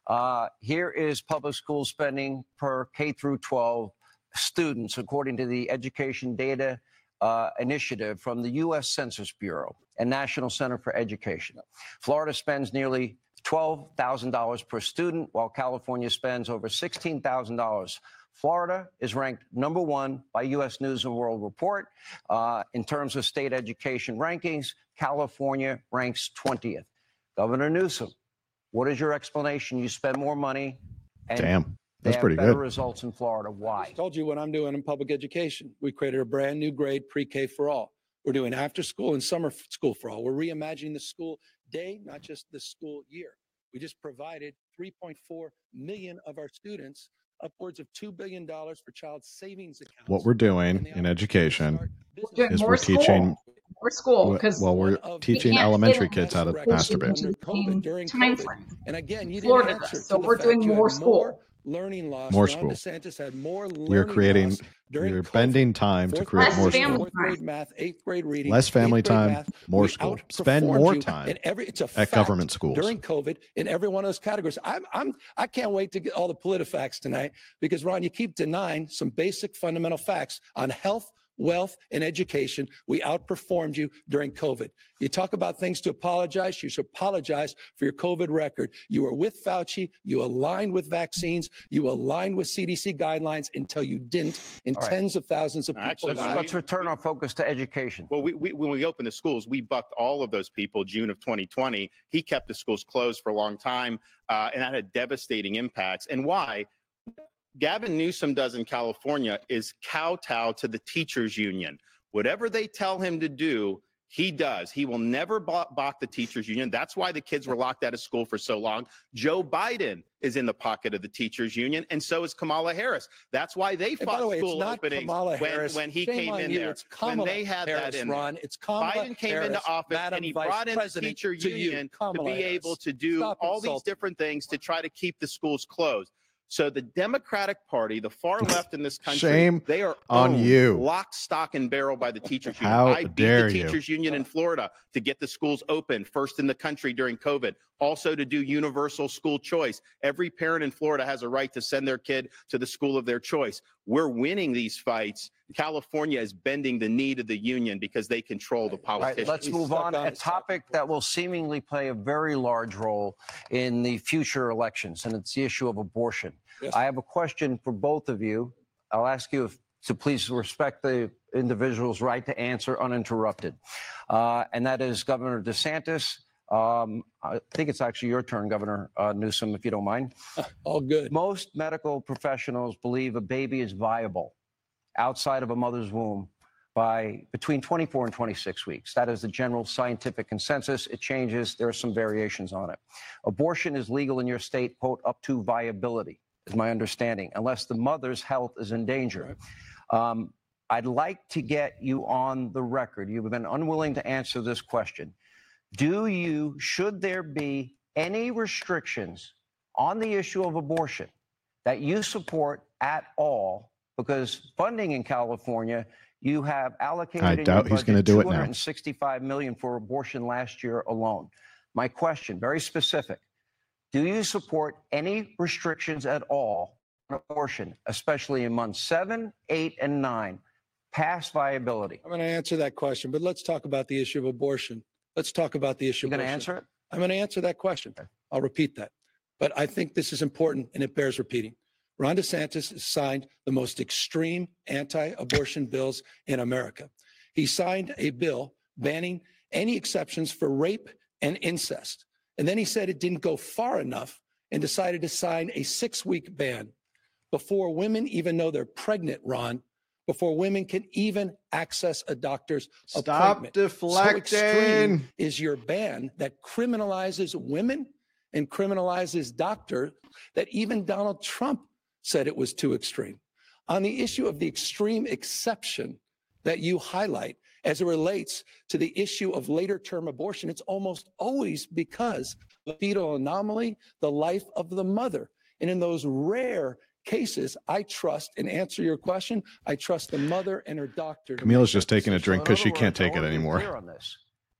Uh, here is public school spending per K through 12 students, according to the Education Data uh, Initiative from the U.S. Census Bureau and National Center for Education. Florida spends nearly $12,000 per student, while California spends over $16,000. Florida is ranked number one by U.S. News and World Report uh, in terms of state education rankings. California ranks 20th. Governor Newsom, what is your explanation? You spend more money, and damn, they that's have pretty better good. results in Florida. Why? just told you what I'm doing in public education. We created a brand new grade pre-K for all. We're doing after school and summer f- school for all. We're reimagining the school day, not just the school year. We just provided 3.4 million of our students upwards of $2 billion for child savings accounts. What we're doing in education We're doing is we're school. teaching More school well, because well, we're teaching elementary kids how to in this masturbate. Under COVID, during time COVID. frame. And again, you Florida didn't. So we're doing you had more school. Learning loss. More Ron school. More learning You're creating, during you're bending time to create more school. Math, eighth grade reading, Less family time, math. more We school. Spend more time in every. It's a at government schools. during COVID in every one of those categories. I'm, I'm, I can't wait to get all the PolitiFacts tonight because Ron, you keep denying some basic fundamental facts on health, wealth, and education. We outperformed you during COVID. You talk about things to apologize. You should apologize for your COVID record. You were with Fauci. You aligned with vaccines. You aligned with CDC guidelines until you didn't, and All right. tens of thousands of people Actually, Let's, let's return our focus to education. Well, we, we, when we opened the schools, we bucked all of those people June of 2020. He kept the schools closed for a long time, uh, and that had devastating impacts. And why? Gavin Newsom does in California is kowtow to the teachers union. Whatever they tell him to do, He does. He will never balk, the teachers union. That's why the kids were locked out of school for so long. Joe Biden is in the pocket of the teachers union, and so is Kamala Harris. That's why they fought the way, school openings Kamala when, Harris. when he Shame came in you. there. It's Kamala when they had Harris, that in Ron. there. It's Kamala Biden came Harris, into office Madam and he Vice brought in the President, teacher to union to be able to do Stop all these different things to try to keep the schools closed. So the Democratic Party, the far [LAUGHS] left in this country, Shame they are on you. lock, stock, and barrel by the teachers union. How I beat the you. teachers union in Florida to get the schools open, first in the country during COVID. Also to do universal school choice. Every parent in Florida has a right to send their kid to the school of their choice. We're winning these fights. California is bending the knee to the union because they control the All right, politicians. let's move on. on A topic topic that will seemingly play a very large role in the future elections, and it's the issue of abortion. Yes. I have a question for both of you. I'll ask you if, to please respect the individual's right to answer uninterrupted. Uh, and that is Governor DeSantis. Um, I think it's actually your turn, Governor uh, Newsom, if you don't mind. [LAUGHS] All good. Most medical professionals believe a baby is viable outside of a mother's womb by between 24 and 26 weeks. That is the general scientific consensus. It changes. There are some variations on it. Abortion is legal in your state, quote, up to viability, is my understanding, unless the mother's health is in danger. Um, I'd like to get you on the record. You've been unwilling to answer this question. Do you, should there be any restrictions on the issue of abortion that you support at all? Because funding in California, you have allocated. I in doubt he's gonna do it now. 265 million for abortion last year alone. My question, very specific. Do you support any restrictions at all on abortion, especially in months seven, eight, and nine, past viability? I'm going to answer that question, but let's talk about the issue of abortion. Let's talk about the issue You of going to answer it? I'm going to answer that question. I'll repeat that. But I think this is important and it bears repeating. Ron DeSantis has signed the most extreme anti-abortion bills in America. He signed a bill banning any exceptions for rape and incest. And then he said it didn't go far enough and decided to sign a six-week ban before women even know they're pregnant, Ron, before women can even access a doctor's Stop appointment. So deflecting. extreme is your ban that criminalizes women and criminalizes doctors that even Donald Trump said it was too extreme. On the issue of the extreme exception that you highlight as it relates to the issue of later term abortion, it's almost always because of the fetal anomaly, the life of the mother. And in those rare cases, I trust, and answer your question, I trust the mother and her doctor. to Camila's make just taking a drink because she can't take it wanna be anymore.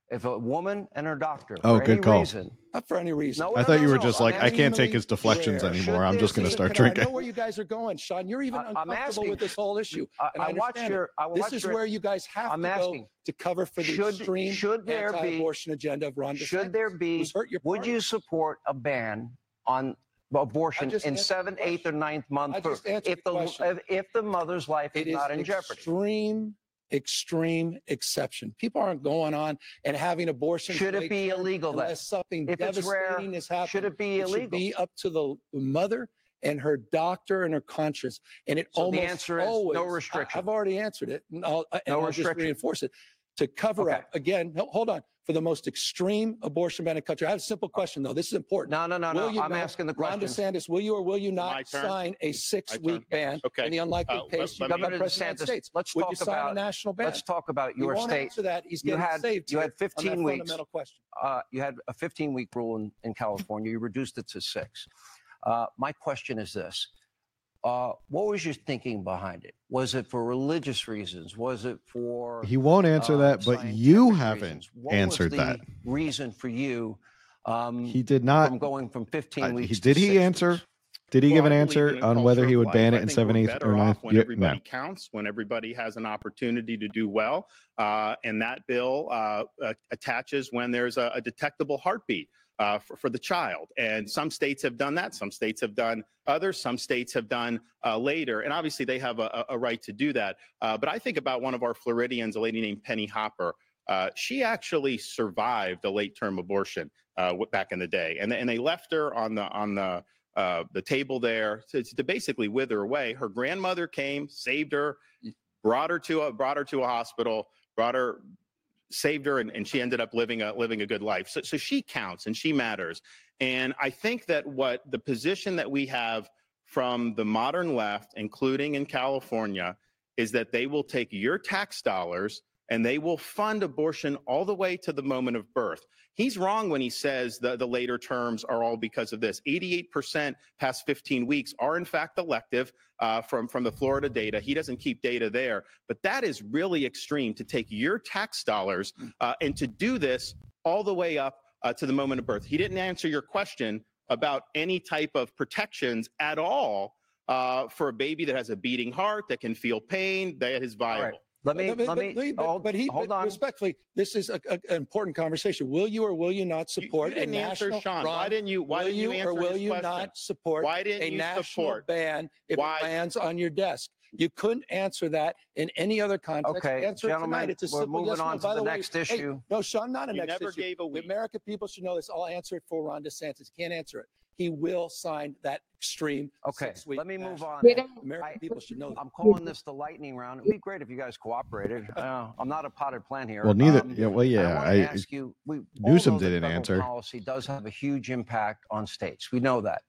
Clear on this. If a woman and her doctor, Oh, for good any call. reason, Not for any reason. No, I thought you were just like, I can't take his deflections where anymore. should I'm just going to start Can I- I drinking. know where you guys are going, Sean. You're even I- uncomfortable asking- with this whole issue. I, and I I watched understand your. I watched This is your, where you guys have I'm to asking, go to cover for the should- extreme should there be- anti-abortion agenda of Ron DeSantis. Should there be? hurt your Would you support a ban on abortion in answered seventh, eighth, or ninth month for- if the the question. if, if the mother's life is It is not in jeopardy? extreme, extreme exception. People aren't going on and having abortions. Should it be illegal then? Unless something If it's rare, devastating is happening. Should it be It should illegal? be up to the mother and her doctor and her conscience. And it So the almost answer is no always, I- restriction. I've already answered it. And I'll, uh, and No I'll just restriction. reinforce it. To cover Okay. up, again, no, hold on, for the most extreme abortion ban in the country. I have a simple question, though. This is important. no, no, no, Will no. you I'm not- asking the Ron question. DeSantis, will you or will you not sign a six-week ban Okay. in the unlikely Uh, let- case you let me- Governor president of the DeSantis, States? let's Would talk you sign a about national ban? let's talk about You your won't state. answer that. He's You getting had- saved you had 15 weeks. fundamental question. uh, you had a 15 week rule in, in California. You reduced it to six. Uh, my question is this uh, What was your thinking behind it? Was it for religious reasons? Was it for. He won't answer um, that, but you haven't? What answered was the that. Reason for you um, He did not. from going from 15 uh, weeks he, to did he six answer? weeks? Did he Well, give an answer on whether he would life. ban I it in think seven, we're eighth, better or off ninth? When Yeah, everybody no. counts, when everybody has an opportunity to do well, uh, and that bill uh, uh, attaches when there's a, a detectable heartbeat. Uh, for, for the child. And some states have done that. Some states have done others. Some states have done uh, later. And obviously, they have a, a right to do that. Uh, but I think about one of our Floridians, a lady named Penny Hopper. Uh, she actually survived a late term abortion uh, back in the day. And, and they left her on the, on the, uh, the table there to, to basically wither away. Her grandmother came, saved her, brought her to a brought her to a hospital, brought her saved her and, and she ended up living a living a good life. So, so she counts and she matters. And I think that what the position that we have from the modern left, including in California, is that they will take your tax dollars and they will fund abortion all the way to the moment of birth. He's wrong when he says the, the later terms are all because of this. 88% past 15 weeks are in fact elective uh, from, from the Florida data. He doesn't keep data there, but that is really extreme to take your tax dollars uh, and to do this all the way up uh, to the moment of birth. He didn't answer your question about any type of protections at all uh, for a baby that has a beating heart, that can feel pain, that is viable. Let me, But- but- me, but- but- hold, but he, hold on. respectfully, this is a- a- an important conversation. Will you or will you not support you didn't a answer national? Sean. Why didn't you? Why will didn't you, you answer or will you question? not support Why didn't a you national support? ban if Why- it lands on your desk? You couldn't answer that in any other context. Okay, answer gentlemen, tonight. It's a we're moving yes or no. on to By the way, next hey, issue. no, Sean, not a You next never issue. gave a The. American people should know this. I'll answer it for Ron DeSantis. He can't answer it. He will sign that extreme. Okay, six-week let me move on. American I- people should know that. I'm calling this the lightning round. It'd be great if you guys cooperated. [LAUGHS] Uh, I'm not a potted plant here. Well, neither. Um, yeah, well, and I yeah. I, ask you, we, Newsom didn't federal answer. Policy does have a huge impact on states. We know that.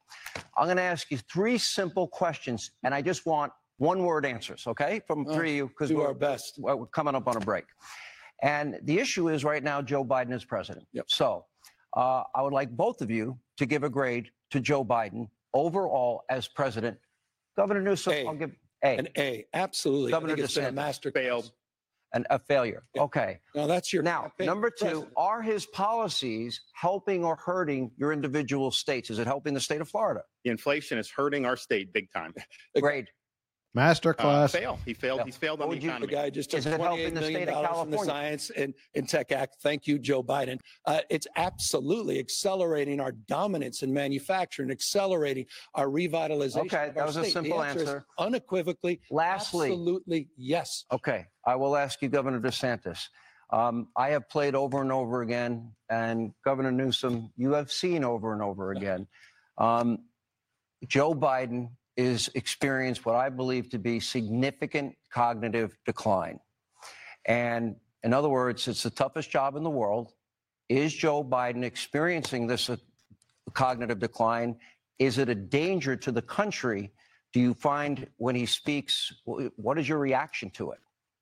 I'm going to ask you three simple questions, and I just want one word answers, okay, from three of you because we're, our best. we're coming up on a break. And the issue is right now Joe Biden is president. Yep. So uh, I would like both of you to give a grade to Joe Biden overall as president. Governor Newsom, A. I'll give A, An A, absolutely. Governor I think it's been a master Failed. and a failure. Yeah. Okay. No, that's your Now, campaign number two, president. are his policies helping or hurting your individual states? Is it helping the state of Florida? The inflation is hurting our state big time. Grade. Uh, masterclass. fail. He failed. Yeah. He's failed What on the would you- The guy just took Is it helping $28 the state of dollars from the Science and, and Tech Act. Thank you, Joe Biden. Uh, it's absolutely accelerating our dominance in manufacturing, accelerating our revitalization. Okay, of that our was a state. The simple answer answer. Unequivocally, Lastly, absolutely yes. okay, I will ask you, Governor DeSantis. Um, I have played over and over again, and Governor Newsom, you have seen over and over again. Um, Joe Biden is experienced what I believe to be significant cognitive decline. And in other words, it's the toughest job in the world. Is Joe Biden experiencing this uh, cognitive decline? Is it a danger to the country? Do you find when he speaks, what is your reaction to it?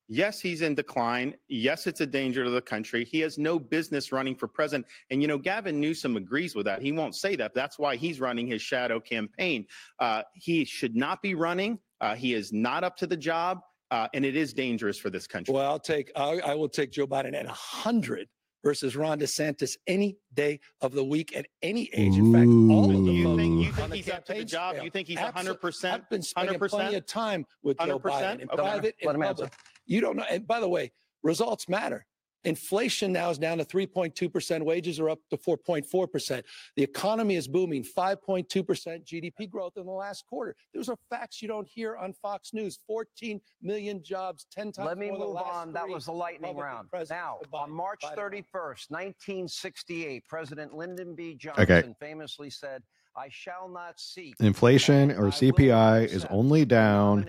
Yes, he's in decline. Yes, it's a danger to the country. He has no business running for president. And, you know, Gavin Newsom agrees with that. He won't say that. That's why he's running his shadow campaign. Uh, he should not be running. Uh, he is not up to the job. Uh, and it is dangerous for this country. Well, I'll take, I, I will take Joe Biden at 100 versus Ron DeSantis any day of the week at any age. In fact, all of the Ooh. you think, you think he's up to the job? trail. You think he's Absol- 100%? I've been spending 100%? plenty of time with Joe 100%? Biden in Okay. private Let and public. answer. You don't know. And by the way, results matter. Inflation now is down to 3.2%. Wages are up to 4.4%. The economy is booming, 5.2% GDP growth in the last quarter. Those are facts you don't hear on Fox News. 14 million jobs, 10 times Let me more than the move last on. That was the lightning Republican round. presidents Now, combined. on March Biden. 31st, 1968, President Lyndon B. Johnson famously said, I shall not seek. Inflation or CPI is only down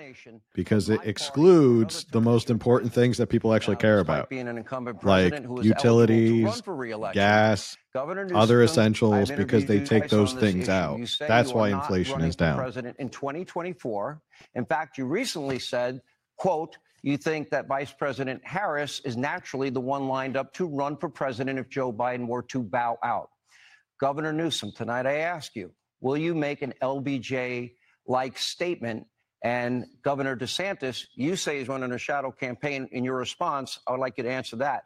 because it excludes the most important things that people actually care about Being an incumbent like who was to utilities, run for gas, other essentials, because they take those things out. That's why inflation is down. President in 2024. In fact, you recently said, "quote You think that Vice President Harris is naturally the one lined up to run for president if Joe Biden were to bow out." Governor Newsom, tonight I ask you, will you make an LBJ-like statement? And Governor DeSantis, you say he's running a shadow campaign. In your response, I would like you to answer that.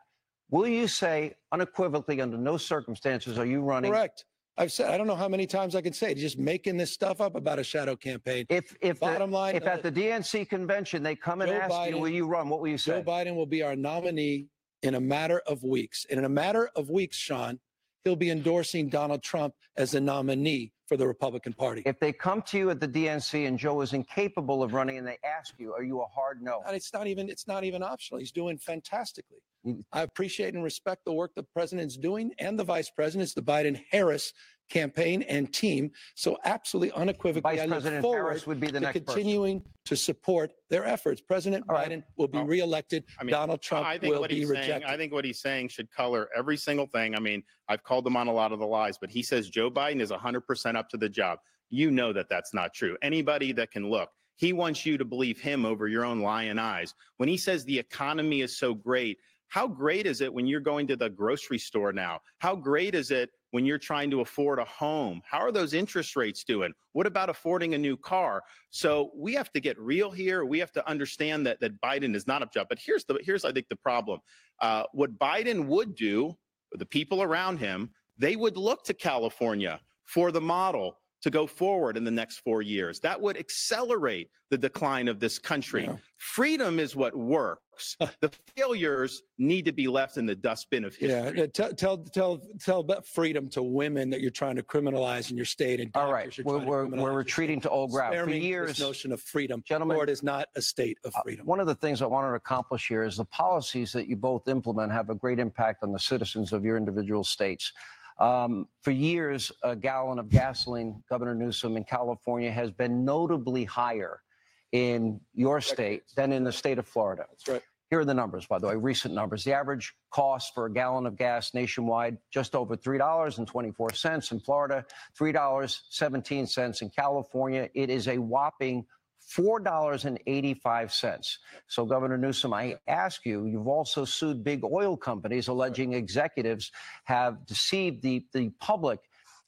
Will you say unequivocally, under no circumstances are you running? Correct. I've said, I don't know how many times I can say it. Just making this stuff up about a shadow campaign. If if the- Bottom line, if uh, at the DNC convention they come and Joe ask you, will you run? What will you say? Joe? Biden will be our nominee in a matter of weeks. And in a matter of weeks, Sean, he'll be endorsing Donald Trump as the nominee for the Republican Party. If they come to you at the DNC and Joe is incapable of running and they ask you, are you a hard no? And it's not even it's not even optional. He's doing fantastically. Mm. I appreciate and respect the work the president's doing and the vice president's, the Biden Harris campaign and team. So absolutely unequivocally, Vice I look forward Harris would be the to next person. continuing to support their efforts. President All right. Biden will be Oh, reelected. I mean, Donald Trump I think will what be he's rejected. saying. I think what he's saying should color every single thing. I mean, I've called him on a lot of the lies, but he says Joe Biden is 100% up to the job. You know that that's not true. Anybody that can look, he wants you to believe him over your own lying eyes. When he says the economy is so great, how great is it when you're going to the grocery store now? How great is it when you're trying to afford a home? How are those interest rates doing? What about affording a new car? So we have to get real here. We have to understand that that Biden is not a job. But here's the here's I think the problem. Uh, what Biden would do, the people around him, they would look to California for the model to go forward in the next four years. That would accelerate the decline of this country. Yeah. Freedom is what works. the failures need to be left in the dustbin of history. uh, tell tell tell tell about freedom to women that you're trying to criminalize in your state. And All right, we're, we're, we're retreating to old ground. Spare For years, this notion of freedom, Gentlemen- Florida is not a state of Uh, freedom. One of the things I wanted to accomplish here is the policies that you both implement have a great impact on the citizens of your individual states. Um, for years, a gallon of gasoline, Governor Newsom in California, has been notably higher in your state than in the state of Florida. That's right. Here are the numbers, by the way, recent numbers. The average cost for a gallon of gas nationwide, just over $3.24. In Florida, $3.17. In California, it is a whopping $4.85. So, Governor Newsom, I ask you, you've also sued big oil companies alleging executives have deceived the, the public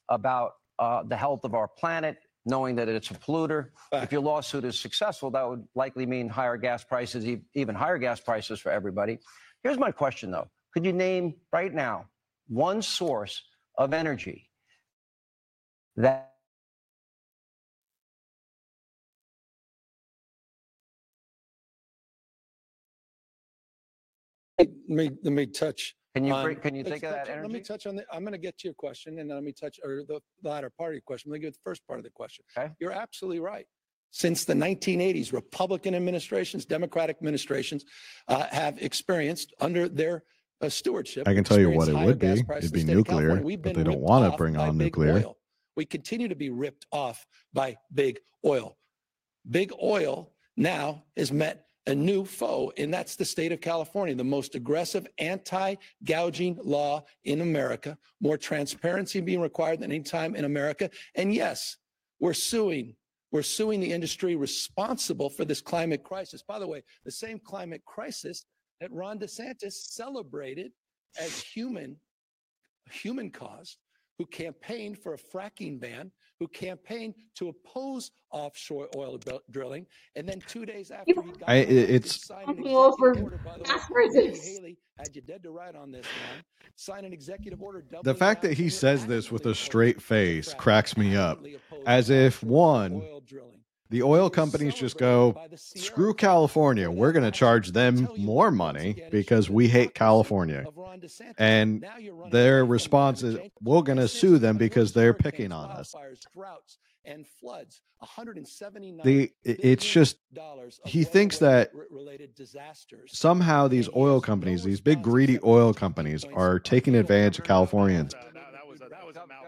about uh, the health of our planet, knowing that it's a polluter. If your lawsuit is successful, that would likely mean higher gas prices, even higher gas prices for everybody. Here's my question, though. Could you name right now one source of energy that me let me touch. can you on- bring, can you let's think of that touch- Let me energy? touch on the. I'm going to get to your question, and then let me touch or the latter part of your question. Let me get the first part of the question. Okay. You're absolutely right. Since the 1980s, Republican administrations, Democratic administrations uh, have experienced under their uh, stewardship. I can tell you what experienced it higher would gas be. prices It'd in be the state of California. nuclear, We've but been they don't ripped wanna off bring by on big nuclear. oil. We continue to be ripped off by big oil. Big oil now is met a new foe, and that's the state of California, the most aggressive anti gouging law in America, more transparency being required than any time in America. And yes, we're suing. We're suing the industry responsible for this climate crisis. By the way, the same climate crisis that Ron DeSantis celebrated as human, human caused, who campaigned for a fracking ban, who campaigned to oppose offshore oil dr- drilling, and then two days after he got I- it's- signed an over executive the way, gas Nikki prices. Haley had you dead to right on this one. Sign an executive order. The fact that he says this with a straight face cracks me up. As if, one, oil drilling. The oil companies just go, screw California. We're going to charge them more money because we hate California. And their response is, we're going to sue them because they're picking on us. and floods. 179 The it's just he thinks that weather-related disasters. somehow these oil companies, these big greedy oil companies, are taking advantage of. Californians.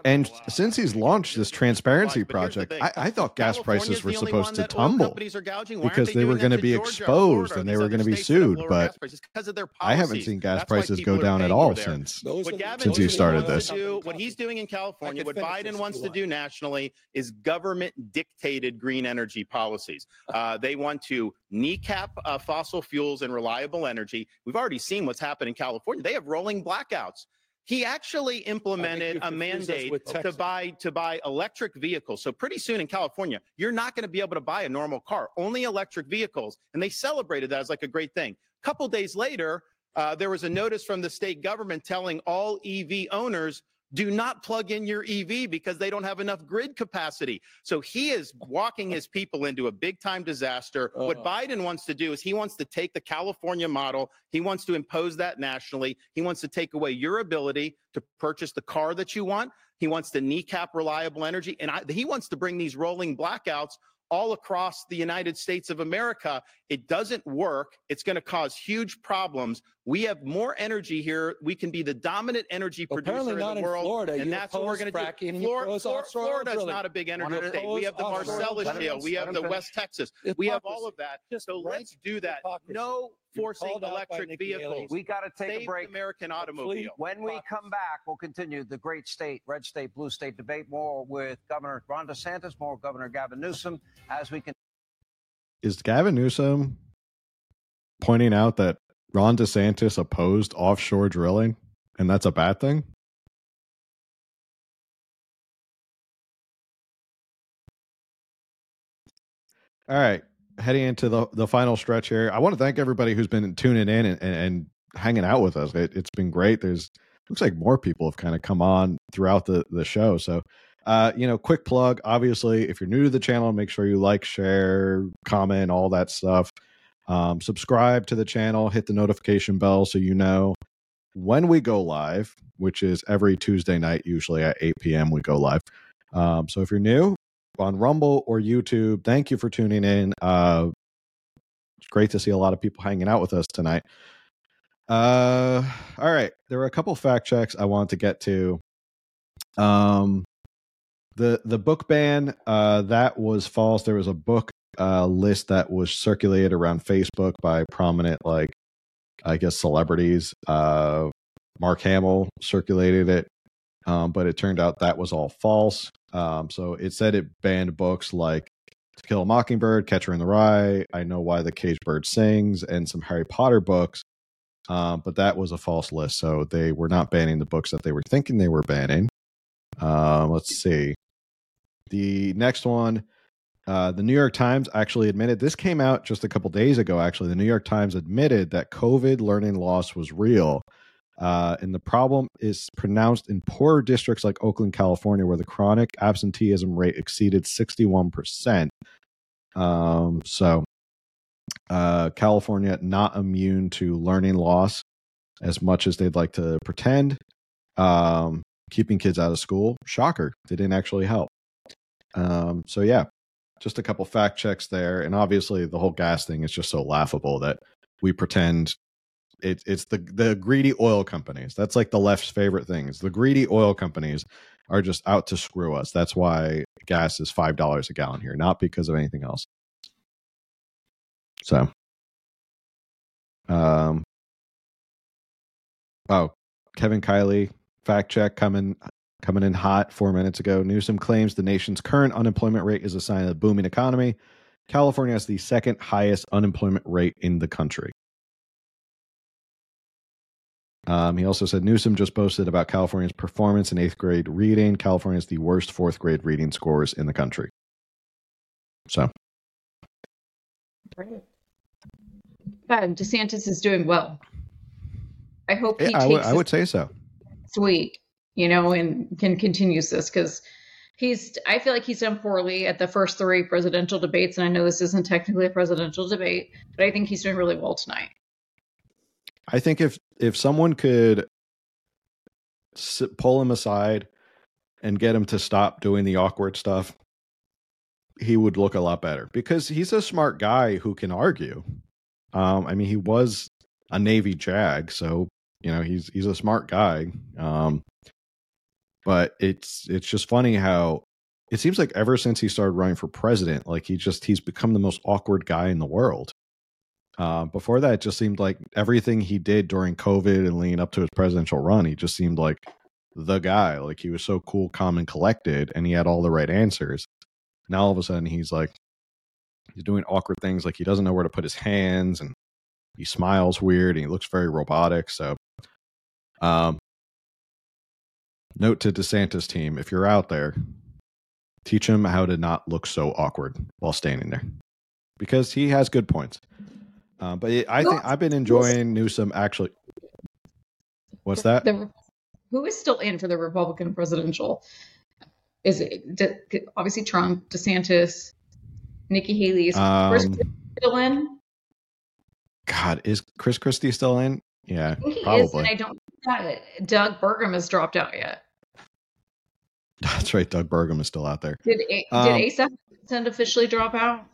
And since he's launched this transparency But here's the project. I, I thought gas prices were supposed to tumble companies are gouging. Why aren't because they were going to be Georgia exposed and they were going to be states that have sued. But gas prices? because of their I haven't seen gas That's prices go down at all there. since. Those What are the- Gavin Since he started this. do, what he's doing in California, what Biden wants to do nationally is government dictated green energy policies. Uh, they want to kneecap uh, fossil fuels and reliable energy. We've already seen what's happened in California. They have rolling blackouts. He actually implemented a mandate to buy to buy electric vehicles. So pretty soon in California, you're not going to be able to buy a normal car, only electric vehicles. And they celebrated that as like a great thing. A couple days later, uh, there was a notice from the state government telling all EV owners do not plug in your EV because they don't have enough grid capacity. So he is walking his people into a big time disaster. What Uh. Biden wants to do is he wants to take the California model, he wants to impose that nationally. He wants to take away your ability to purchase the car that you want. He wants to kneecap reliable energy. And I, he wants to bring these rolling blackouts all across the United States of America. It doesn't work. It's going to cause huge problems. We have more energy here. We can be the dominant energy Well, producer apparently in the in world, Florida. and You that's what we're going to do. and you Flor- oppose Flor- offshore Florida's drilling. not a big energy of state. We have the Marcellus oil Shale. We have the West Texas. Hypocrisy. We have all of that. So let's do that. No forcing called out by electric vehicles. We got to take Save a break. American automobile. When we come back, we'll continue the great state, red state, blue state debate. More with Governor Ron DeSantis, more Governor Gavin Newsom as we can. Is Gavin Newsom pointing out that Ron DeSantis opposed offshore drilling and that's a bad thing? All right, heading into the the final stretch here. I want to thank everybody who's been tuning in and, and, and hanging out with us. It, it's been great. There's looks like more people have kind of come on throughout the the show. So, uh, you know, quick plug. Obviously, if you're new to the channel, make sure you like, share, comment, all that stuff. Um, subscribe to the channel, hit the notification bell so you know when we go live, which is every Tuesday night, usually at 8 p.m. We go live. Um, so if you're new on Rumble or YouTube, thank you for tuning in. Uh, it's great to see a lot of people hanging out with us tonight. Uh, all right, there were a couple fact checks I wanted to get to. Um, the the book ban uh, that was false. There was a book uh, list that was circulated around Facebook by prominent, like I guess, celebrities. Uh, Mark Hamill circulated it, um, but it turned out that was all false. Um, so it said it banned books like To Kill a Mockingbird, Catcher in the Rye, I Know Why the Caged Bird Sings, and some Harry Potter books. Um, but that was a false list. So they were not banning the books that they were thinking they were banning. Um, let's see. The next one, uh, the New York Times actually admitted this came out just a couple days ago. Actually, the New York Times admitted that COVID learning loss was real. Uh, and the problem is pronounced in poorer districts like Oakland, California, where the chronic absenteeism rate exceeded 61%. Um, so, uh, California not immune to learning loss as much as they'd like to pretend. Um, keeping kids out of school, shocker, they didn't actually help. Um, so, yeah, just a couple fact checks there. And obviously, the whole gas thing is just so laughable that we pretend it, it's the the greedy oil companies. That's like the left's favorite things. The greedy oil companies are just out to screw us. That's why gas is five dollars a gallon here, not because of anything else. So, um, oh, Kevin Kiley fact check coming coming in hot four minutes ago. Newsom claims the nation's current unemployment rate is a sign of the booming economy. California has the second highest unemployment rate in the country. Um, he also said Newsom just boasted about California's performance in eighth grade reading. California has the worst fourth grade reading scores in the country. So, Right. God, DeSantis is doing well. I hope he yeah, I, takes would, I would say so. week, you know, and can continues this because he's. I feel like he's done poorly at the first three presidential debates, and I know this isn't technically a presidential debate, but I think he's doing really well tonight. I think if if someone could sit, pull him aside and get him to stop doing the awkward stuff, he would look a lot better because he's a smart guy who can argue. Um, I mean, he was a Navy JAG, so you know he's he's a smart guy. Um, but it's it's just funny how it seems like ever since he started running for president, like he just he's become the most awkward guy in the world. Uh, before that, it just seemed like everything he did during COVID and leading up to his presidential run, he just seemed like the guy. Like he was so cool, calm, and collected, and he had all the right answers. Now all of a sudden, he's like he's doing awkward things, like he doesn't know where to put his hands, and he smiles weird, and he looks very robotic. So, um, note to DeSantis team: if you're out there, teach him how to not look so awkward while standing there, because he has good points. Uh, but it, I think I've been enjoying Newsom actually. What's that? The, who is still in for the Republican presidential? Is it De, obviously Trump, DeSantis, Nikki Haley? Is Chris Um, still in? God, is Chris Christie still in? Yeah, I think he is, probably. and I don't think that Doug Burgum has dropped out yet. [LAUGHS] That's right. Doug Burgum is still out there. Did A- Um, did Vincent officially drop out?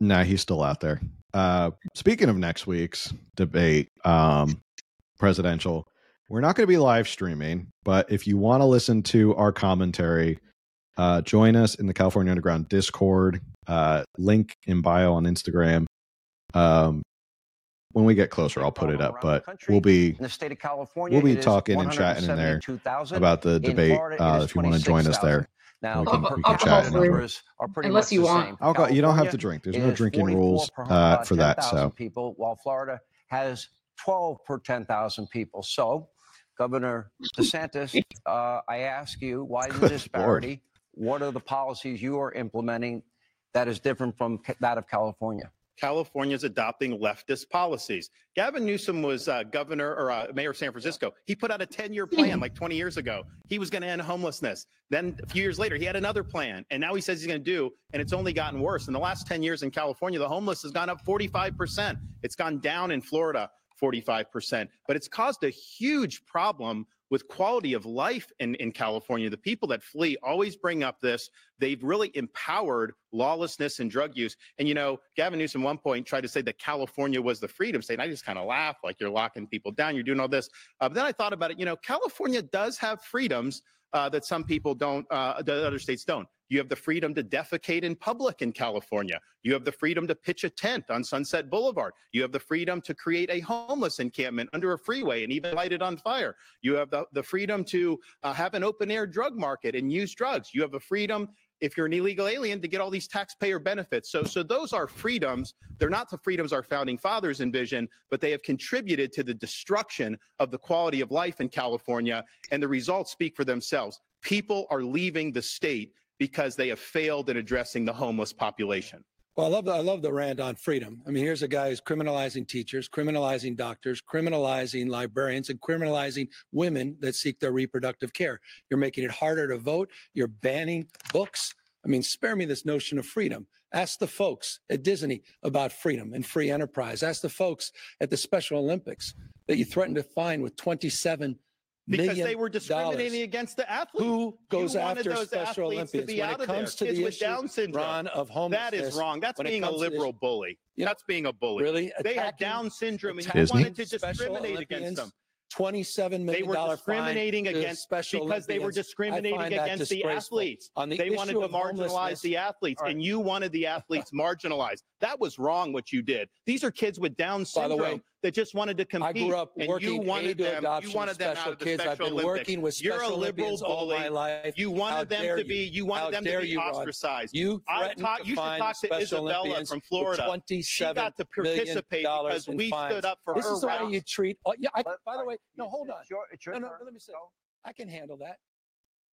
Nah, he's still out there. Uh, speaking of next week's debate, um, presidential, we're not going to be live streaming, but if you want to listen to our commentary, uh, join us in the California Underground Discord. Uh, link in bio on Instagram. Um, when we get closer, I'll put it up, but we'll be In the state of California, We'll be talking and chatting in there about the debate. Florida, Uh, if you want to join us there, Now, we can, per we can chat in numbers are pretty Unless you the want. same. Alcohol, you don't have to drink. There's no drinking rules per, uh, for that. So people, while Florida has 12 per 10,000 people. So, Governor DeSantis, uh, I ask you, why the [LAUGHS] Good disparity? What are the policies you are implementing that is different from ca- that of California? California's adopting leftist policies. Gavin Newsom was uh, governor or uh, mayor of San Francisco. He put out a 10 year plan like 20 years ago. He was going to end homelessness. Then a few years later, he had another plan. And now he says he's going to do, and it's only gotten worse. In the last 10 years in California, the homeless has gone up 45%. It's gone down in Florida 45%. But it's caused a huge problem with quality of life in, in California. The people that flee always bring up this. They've really empowered lawlessness and drug use. And, you know, Gavin Newsom one point tried to say that California was the freedom state. And I just kind of laugh like you're locking people down, you're doing all this. Uh, but then I thought about it, you know, California does have freedoms uh, that some people don't, uh, that other states don't. You have the freedom to defecate in public in California. You have the freedom to pitch a tent on Sunset Boulevard. You have the freedom to create a homeless encampment under a freeway and even light it on fire. You have the, the freedom to uh, have an open air drug market and use drugs. You have the freedom if you're an illegal alien to get all these taxpayer benefits. So so those are freedoms. They're not the freedoms our founding fathers envisioned, but they have contributed to the destruction of the quality of life in California and the results speak for themselves. People are leaving the state because they have failed in addressing the homeless population. Well, I love the, I love the rant on freedom. I mean, here's a guy who's criminalizing teachers, criminalizing doctors, criminalizing librarians, and criminalizing women that seek their reproductive care. You're making it harder to vote. You're banning books. I mean, spare me this notion of freedom. Ask the folks at Disney about freedom and free enterprise. Ask the folks at the Special Olympics that you threatened to fine with 27 Because they were discriminating against the athletes. Who goes You wanted after those Special athletes to be when out it of there. comes to Kids the with issue, Down syndrome. Ron, of homelessness? is wrong. That's being a comes liberal bully. You know- That's being a bully. Really? They had Down syndrome and you wanted to discriminate against Olympians, them. Twenty-seven They million were dollar fine discriminating against Special because they were Olympians. Discriminating that against the athletes. On the They wanted to marginalize the athletes, right. and you wanted the athletes [LAUGHS] marginalized. That was wrong what you did. These are kids with Down By syndrome the way, that just wanted to compete. I grew up working you wanted aid to them, adoption you wanted them special out of the kids. I've Special been Olympics. working with You're a liberal Olympians all bully. my life. You How wanted them dare to be. You wanted How them to be you, ostracized. You threatened taught, to you should fine talk to Special Isabella Olympians from with Florida. She got to participate dollars because we fines. stood up for This her This is how rights. you treat. Oh, yeah. I, by the way, no, hold on. it's your- it's your No, no, turn. let me say. I can handle that.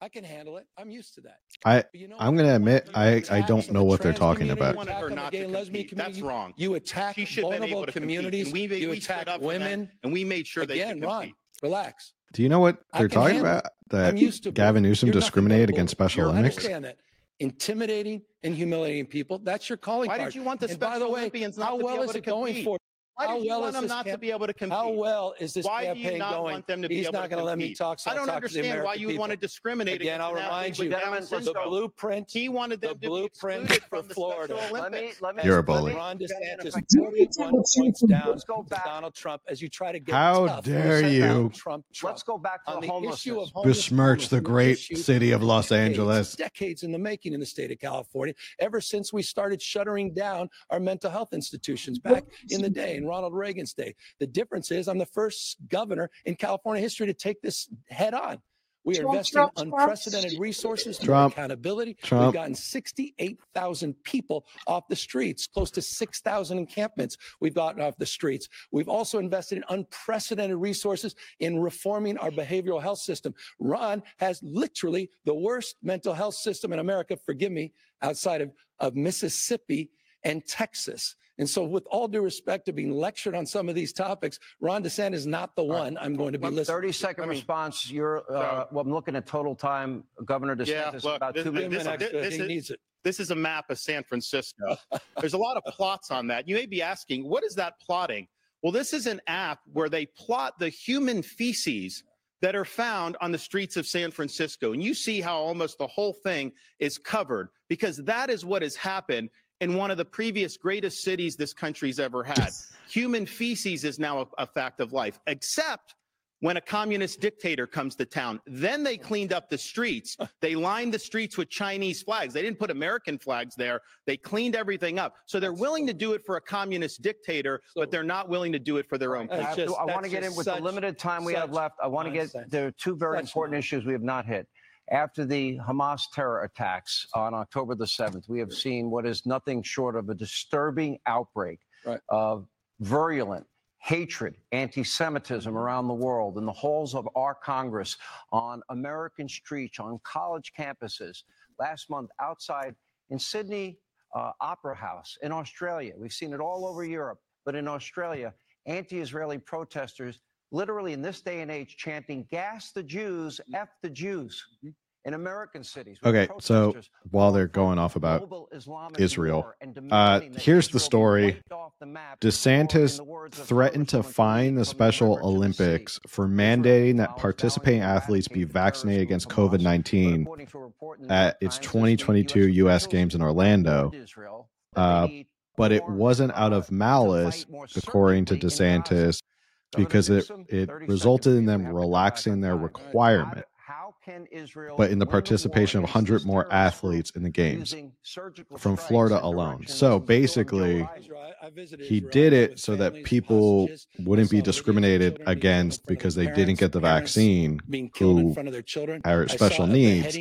I can handle it. I'm used to that. I you know, I'm gonna admit I I don't know what they're talking about. you attack the not gay to and lesbian compete. That's wrong. You attack She should have been vulnerable to communities. And we, you we attack up for them, women. and we made sure they Again, could Ron, relax. Do you know what they're talking handle about? That I'm used to Gavin bullying. Newsom You're nothing but a discriminated against Special You're- I Olympics? understand that. Intimidating and humiliating people, that's your calling Why card. did you want the and by Special the way, Olympians not how to be well able is it going compete? for? Why how did you well want is them this not to be able to compete? How well is this Why do you not going? want them to be He's able not going to let me compete? talk. So I I'll don't talk to the understand why you would want to discriminate Again, I'll remind you, Down Gentlemen, the let's blueprint. He wanted them the to be blueprint excluded for from Florida. Special Let me Olympics. let me You're a let bully. me- Ron DeSantis, 41 points down Let's. Donald Trump as you try to get How dare you. Trump, Trump. Let's go back to the the homelessness. issue of homeless Besmirch the great city of Los Angeles. Decades in the making in the state of California, ever since we started shuttering down our mental health institutions back in the day, in Ronald Reagan's day. The difference is I'm the first governor in California history to take this head on. We are Trump, investing Trump, Trump. unprecedented resources for Trump, accountability. We've gotten 68,000 people off the streets, close to 6,000 encampments we've gotten off the streets. We've also invested in unprecedented resources in reforming our behavioral health system. Ron has literally the worst mental health system in America, forgive me, outside of, of Mississippi and Texas. And so, with all due respect to being lectured on some of these topics, Ron DeSantis is not the one I'm going to be Well, listening 30 to. second I mean, response. You're, uh, well, I'm looking at total time. Governor Yeah, DeSantis, look, about this- two this- minutes. an extra, this he is- needs it. This is a map of San Francisco. [LAUGHS] There's a lot of plots on that. You may be asking, what is that plotting? Well, this is an app where they plot the human feces that are found on the streets of San Francisco. And you see how almost the whole thing is covered because that is what has happened in one of the previous greatest cities this country's ever had. Human feces is now a, a fact of life, except when a communist dictator comes to town. Then they cleaned up the streets. They lined the streets with Chinese flags. They didn't put American flags there. They cleaned everything up. So they're willing to do it for a communist dictator, but they're not willing to do it for their own. That's I, just- I want to get in just with the limited time we have left. I want to get there are two very important nonsense. issues we have not hit. After the Hamas terror attacks on October the 7th, we have seen what is nothing short of a disturbing outbreak Right. of virulent hatred, anti Semitism around the world, in the halls of our Congress, on American streets, on college campuses. Last month, outside in Sydney uh, Opera House in Australia. We've seen it all over Europe, but in Australia, anti Israeli protesters literally in this day and age chanting, gas the Jews, F the Jews. In American cities. Okay, so while they're going off about Israel, uh, here's the story. wiped off the map, or, in DeSantis the words of threatened to fine the Special river to the sea, Olympics for mandating that participating athletes be vaccinated against COVID but 19 according to a report in the New at its Times this week, 2022 US U.S. Games in Orlando. warned Israel that Uh, but it wasn't out of malice, according to surgically in Gaza. DeSantis, Governor because it, it resulted in them have to come back relaxing their requirement, How can Israel but in the participation of 100 more athletes in the games from Florida alone. So basically, Biden? Israel. I- I visited he did it so that people wouldn't be saw videos of discriminated against killed in front of because they didn't get the vaccine being killed who front of their children. are special needs.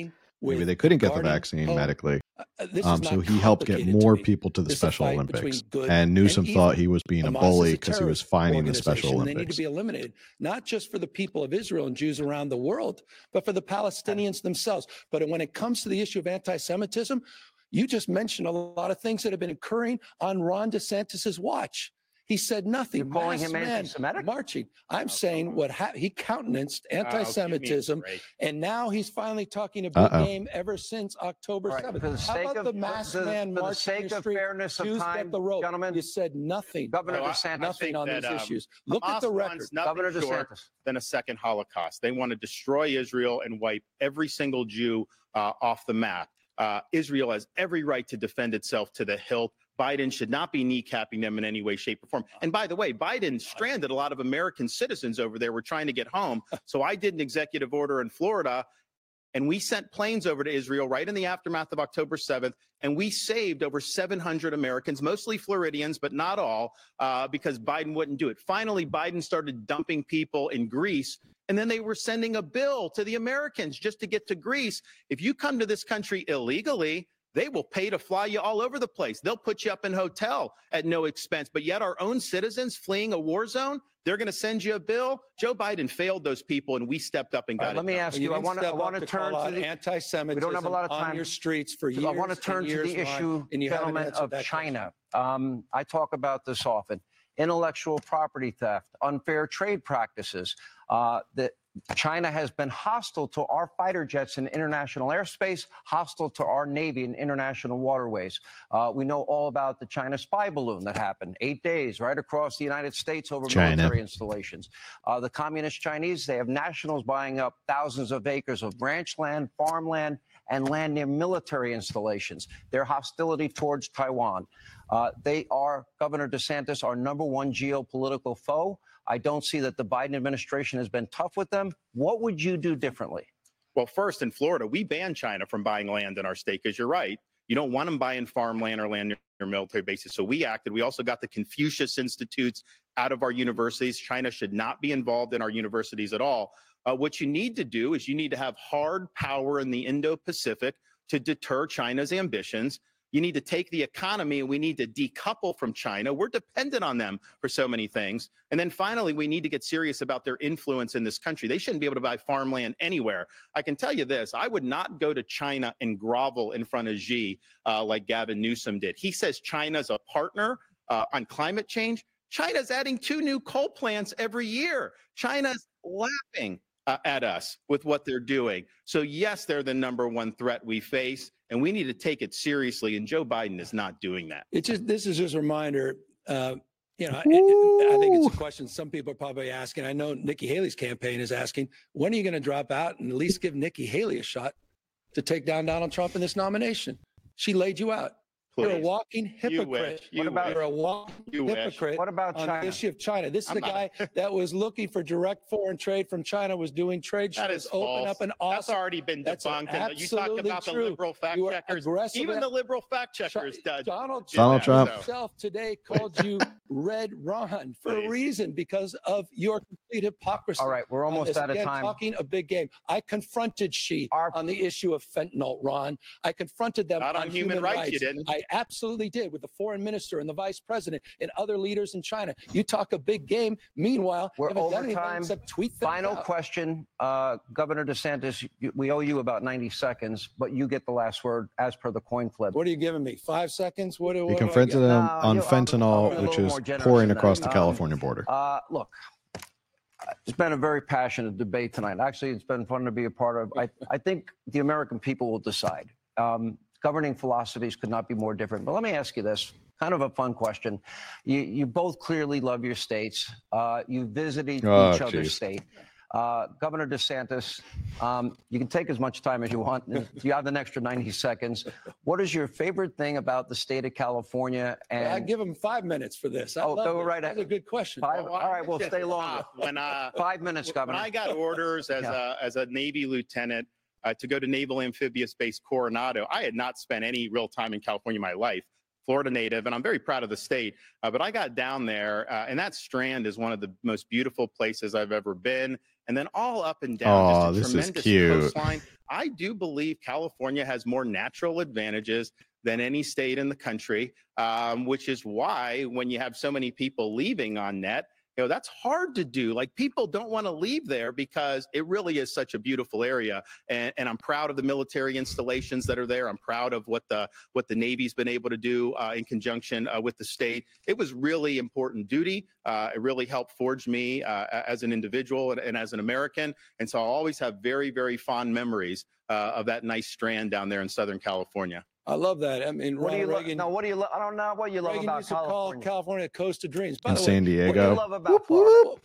Maybe they couldn't get the vaccine home. medically. Uh, uh, this Um, so he helped get more people to the Special Olympics. And Newsom and thought he was being a Hamas bully because he was fighting the Special organization. They need to be eliminated, not just for the people of Israel and Jews around the world, but for the Palestinians themselves. But when it comes to the issue of anti-Semitism, you just mentioned a lot of things that have been occurring on Ron DeSantis's watch. He said nothing. You're calling Masked him men anti-Semitic? Marching. I'm saying what ha- he countenanced Oh, give me a anti-Semitism, break. and now he's finally talking a big Uh-oh. game ever since October All right, 7th. for the How about of the masked for the- man for the sake the of street? fairness of time, get the rope. gentlemen, You said nothing. Governor No, DeSantis. I nothing on that, these um, issues. Look at the wants record. nothing Governor short DeSantis. than a second Holocaust. They want to destroy Israel and wipe every single Jew uh, off the map. Uh, Israel has every right to defend itself to the hilt. Biden should not be kneecapping them in any way, shape, or form. And by the way, Biden stranded a lot of American citizens over there. We're trying to get home. [LAUGHS] So I did an executive order in Florida, and we sent planes over to Israel right in the aftermath of October 7th, and we saved over 700 Americans, mostly Floridians, but not all, uh, because Biden wouldn't do it. Finally, Biden started dumping people in Greece. And then they were sending a bill to the Americans just to get to Greece. If you come to this country illegally, they will pay to fly you all over the place. They'll put you up in hotel at no expense. But yet, our own citizens fleeing a war zone, they're going to send you a bill. Joe Biden failed those people, and we stepped up and got right, it. let me done. ask And you. I want to. I want to turn to the. anti-Semitism lot of on your streets for years. I want to turn to the Ron, issue, and you haven't gentlemen, of. China. Um, I talk about this often. Intellectual property theft, unfair trade practices. Uh, that China has been hostile to our fighter jets in international airspace, hostile to our Navy in international waterways. Uh, we know all about the China spy balloon that happened eight days right across the United States over China. military installations. Uh, the communist Chinese, they have nationals buying up thousands of acres of ranch land, farmland, and land near military installations. Their hostility towards Taiwan. Uh, they are, Governor DeSantis, our number one geopolitical foe. I don't see that the Biden administration has been tough with them. What would you do differently? Well, first in Florida, we banned China from buying land in our state because you're right. You don't want them buying farmland or land near military bases. So we acted. We also got the Confucius Institutes out of our universities. China should not be involved in our universities at all. Uh, what you need to do is you need to have hard power in the Indo Pacific to deter China's ambitions. You need to take the economy and we need to decouple from China. We're dependent on them for so many things. And then finally, we need to get serious about their influence in this country. They shouldn't be able to buy farmland anywhere. I can tell you this I would not go to China and grovel in front of Xi uh, like Gavin Newsom did. He says China's a partner uh, on climate change. China's adding two new coal plants every year. China's laughing uh, at us with what they're doing. So, yes, they're the number one threat we face, and we need to take it seriously. And Joe Biden is not doing that. It's just this is just a reminder. Uh, You know, I think it's a question some people are probably asking. I know Nikki Haley's campaign is asking, when are you going to drop out and at least give Nikki Haley a shot to take down Donald Trump in this nomination? She laid you out. You're a walking hypocrite. wish. You What about- You're a walking You wish. What about on China? the issue of China. This is I'm the not- guy that was looking for direct foreign trade from China, was doing trade That shows, is open false. up an That's already been debunked. And you talk absolutely about the true. liberal fact You are checkers. aggressive Even at- the liberal fact checkers. uh, Donald do Donald that, Trump. so- himself today called you [LAUGHS] Red Ron for Please. a reason because of your complete hypocrisy. All right, we're almost out of Again, time. Talking a big game. I confronted she Our- on the issue of fentanyl, Ron. I confronted them Not on human rights, you didn't. I absolutely did with the foreign minister and the vice president and other leaders in China. You talk a big game. Meanwhile, We're haven't done anything except tweet Final out. question, uh, Governor DeSantis. We owe you about 90 seconds, but you get the last word as per the coin flip. What are you giving me? Five seconds? What, do- He what do I confronted get? him on you- I'll- I'll be fentanyl, which is pouring across the Um, California border. Uh, look, it's been a very passionate debate tonight. Actually, it's been fun to be a part of. I, I think the American people will decide. Um, governing philosophies could not be more different. But let me ask you this kind of a fun question. You, you both clearly love your states. Uh, you visited Oh, each other's state. Uh, Governor DeSantis, um, you can take as much time as you want. [LAUGHS] You have an extra 90 seconds. What is your favorite thing about the state of California? And I give him five minutes for this. I Oh, go this. right That's a good question. Five- Well, all right, we'll [LAUGHS] stay longer. When uh, Five minutes, Governor. when Governor. I got orders as Yeah. a as a Navy lieutenant uh, to go to Naval Amphibious Base Coronado, I had not spent any real time in California in my life. Florida native, and I'm very proud of the state. Uh, but I got down there, uh, and that strand is one of the most beautiful places I've ever been. And then all up and down, a this is tremendous cute. coastline. I do believe California has more natural advantages than any state in the country, um, which is why when you have so many people leaving on net, know that's hard to do. Like people don't want to leave there because it really is such a beautiful area, and, and I'm proud of the military installations that are there. I'm proud of what the what the Navy's been able to do uh, in conjunction uh, with the state. It was really important duty. Uh, it really helped forge me uh, as an individual and, and as an American, and so I'll always have very very fond memories uh, of that nice strand down there in Southern California. I love that. I mean, What do you Ronald love? Reagan, No, what do you love? I don't know what you love Reagan about used to call California. California Coast of Dreams. By in the way, San What do you Diego. love about Florida?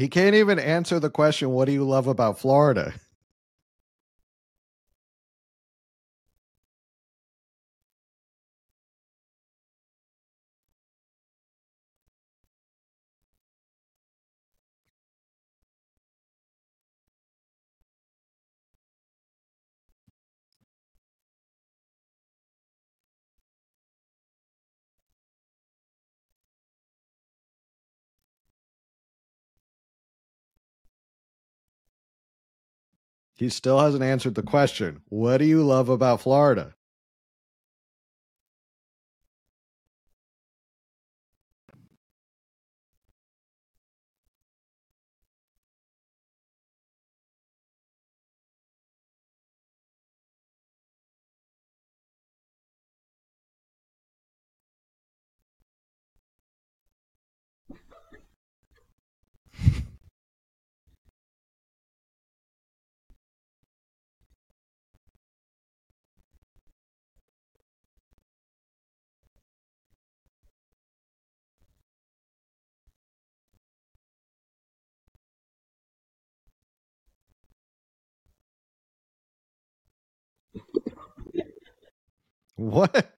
He can't even answer the question, What do you love about Florida? He still hasn't answered the question. What do you love about Florida? What?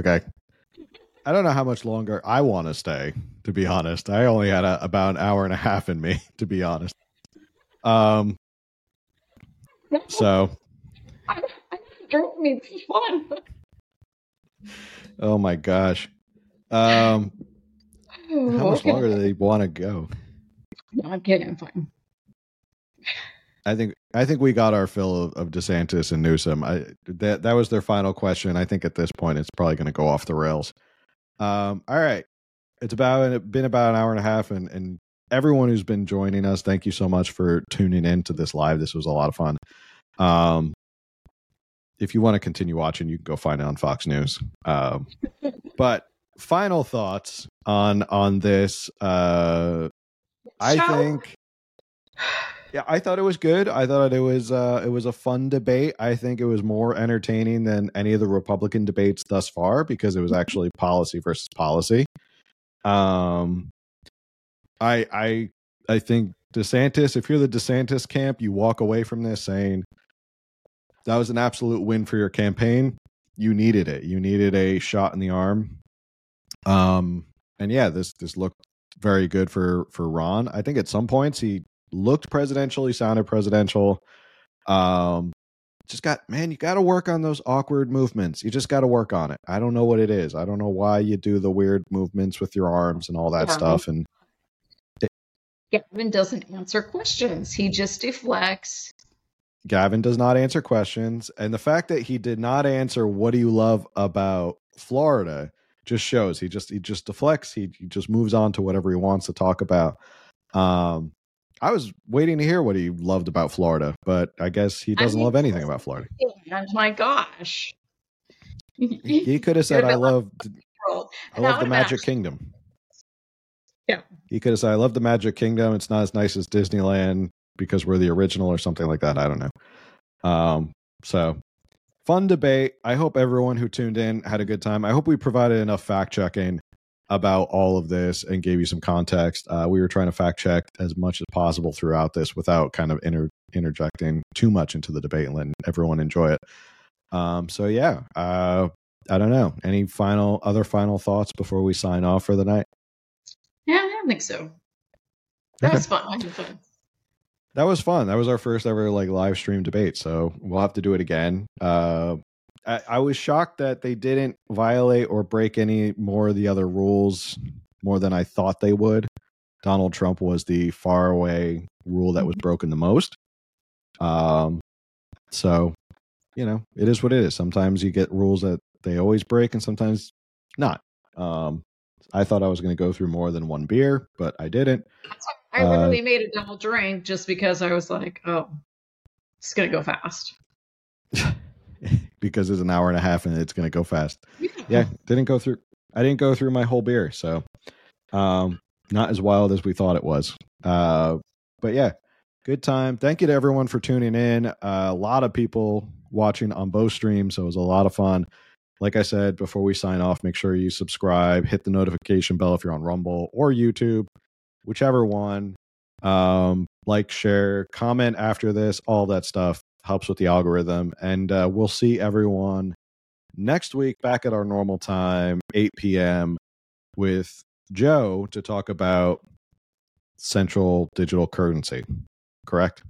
Okay. I don't know how much longer I want to stay, to be honest. I only had a, about an hour and a half in me, to be honest. Um, so, I, I drove me. This oh my gosh. Um, how much longer do they want to go? No, I'm kidding. I'm fine. I think I think we got our fill of, of DeSantis and Newsom. I that that was their final question. I think at this point it's probably going to go off the rails. Um, all right. It's about it. been about an hour and a half, and and everyone who's been joining us, thank you so much for tuning in to this live. This was a lot of fun. Um, if you want to continue watching, you can go find it on Fox News. Um, but final thoughts on on this. Uh, I think. Yeah, I thought it was good. I thought it was uh, it was a fun debate. I think it was more entertaining than any of the Republican debates thus far because it was actually policy versus policy. Um, I I I think DeSantis. If you're the DeSantis camp, you walk away from this saying that was an absolute win for your campaign. You needed it. You needed a shot in the arm. Um, and yeah, this this looked very good for for Ron. I think at some points he looked presidential. He sounded presidential. Um, just got man, you got to work on those awkward movements. You just got to work on it. I don't know what it is. I don't know why you do the weird movements with your arms and all that Yeah. stuff. And Gavin doesn't answer questions. He just deflects. Gavin does not answer questions, and the fact that he did not answer what do you love about Florida just shows he just he just deflects. He, he just moves on to whatever he wants to talk about. Um, I was waiting to hear what he loved about Florida, but I guess he doesn't mean, love anything about Florida. And my gosh. He, [LAUGHS] could have said, "I love I love the Magic. Kingdom." Yeah. He could have said, "I love the Magic Kingdom. It's not as nice as Disneyland because we're the original or something like that." I don't know. Um, so fun debate. I hope everyone who tuned in had a good time. I hope we provided enough fact checking about all of this and gave you some context. Uh, we were trying to fact check as much as possible throughout this without kind of inter- interjecting too much into the debate and letting everyone enjoy it. Um, so yeah, uh, I don't know. Any final other final thoughts before we sign off for the night? Yeah, I don't think so. That was fun. I had fun. That was fun. That was our first ever like live stream debate. So we'll have to do it again. Uh, I, I was shocked that they didn't violate or break any more of the other rules more than I thought they would. Donald Trump was the far away rule that was broken the most. Um, so you know, it is what it is. Sometimes you get rules that they always break, and sometimes not. Um, I thought I was going to go through more than one beer, but I didn't. I Uh, literally made a double drink just because I was like, oh, it's going to go fast. [LAUGHS] because it's an hour and a half and it's going to go fast. Yeah, didn't go through. I didn't go through my whole beer, so um, not as wild as we thought it was. Uh, but yeah, good time. Thank you to everyone for tuning in. Uh, a lot of people watching on both streams, so it was a lot of fun. Like I said before we sign off, make sure you subscribe, hit the notification bell if you're on Rumble or YouTube, whichever one. Um, like, share, comment after this, all that stuff helps with the algorithm. And uh, we'll see everyone next week back at our normal time, 8 p.m., with Joe to talk about central digital currency. Correct?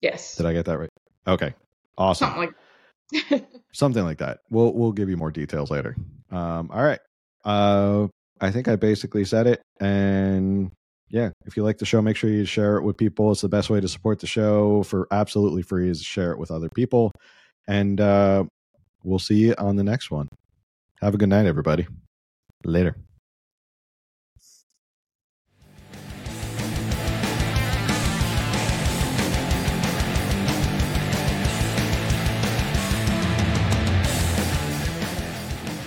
Yes. Did I get that right? Okay. Awesome. Something like [LAUGHS] [LAUGHS] Something like that. We'll we'll give you more details later. Um, all right. Uh, I think I basically said it. And yeah, if you like the show, make sure you share it with people. It's the best way to support the show for absolutely free is share it with other people. And uh, we'll see you on the next one. Have a good night, everybody. Later.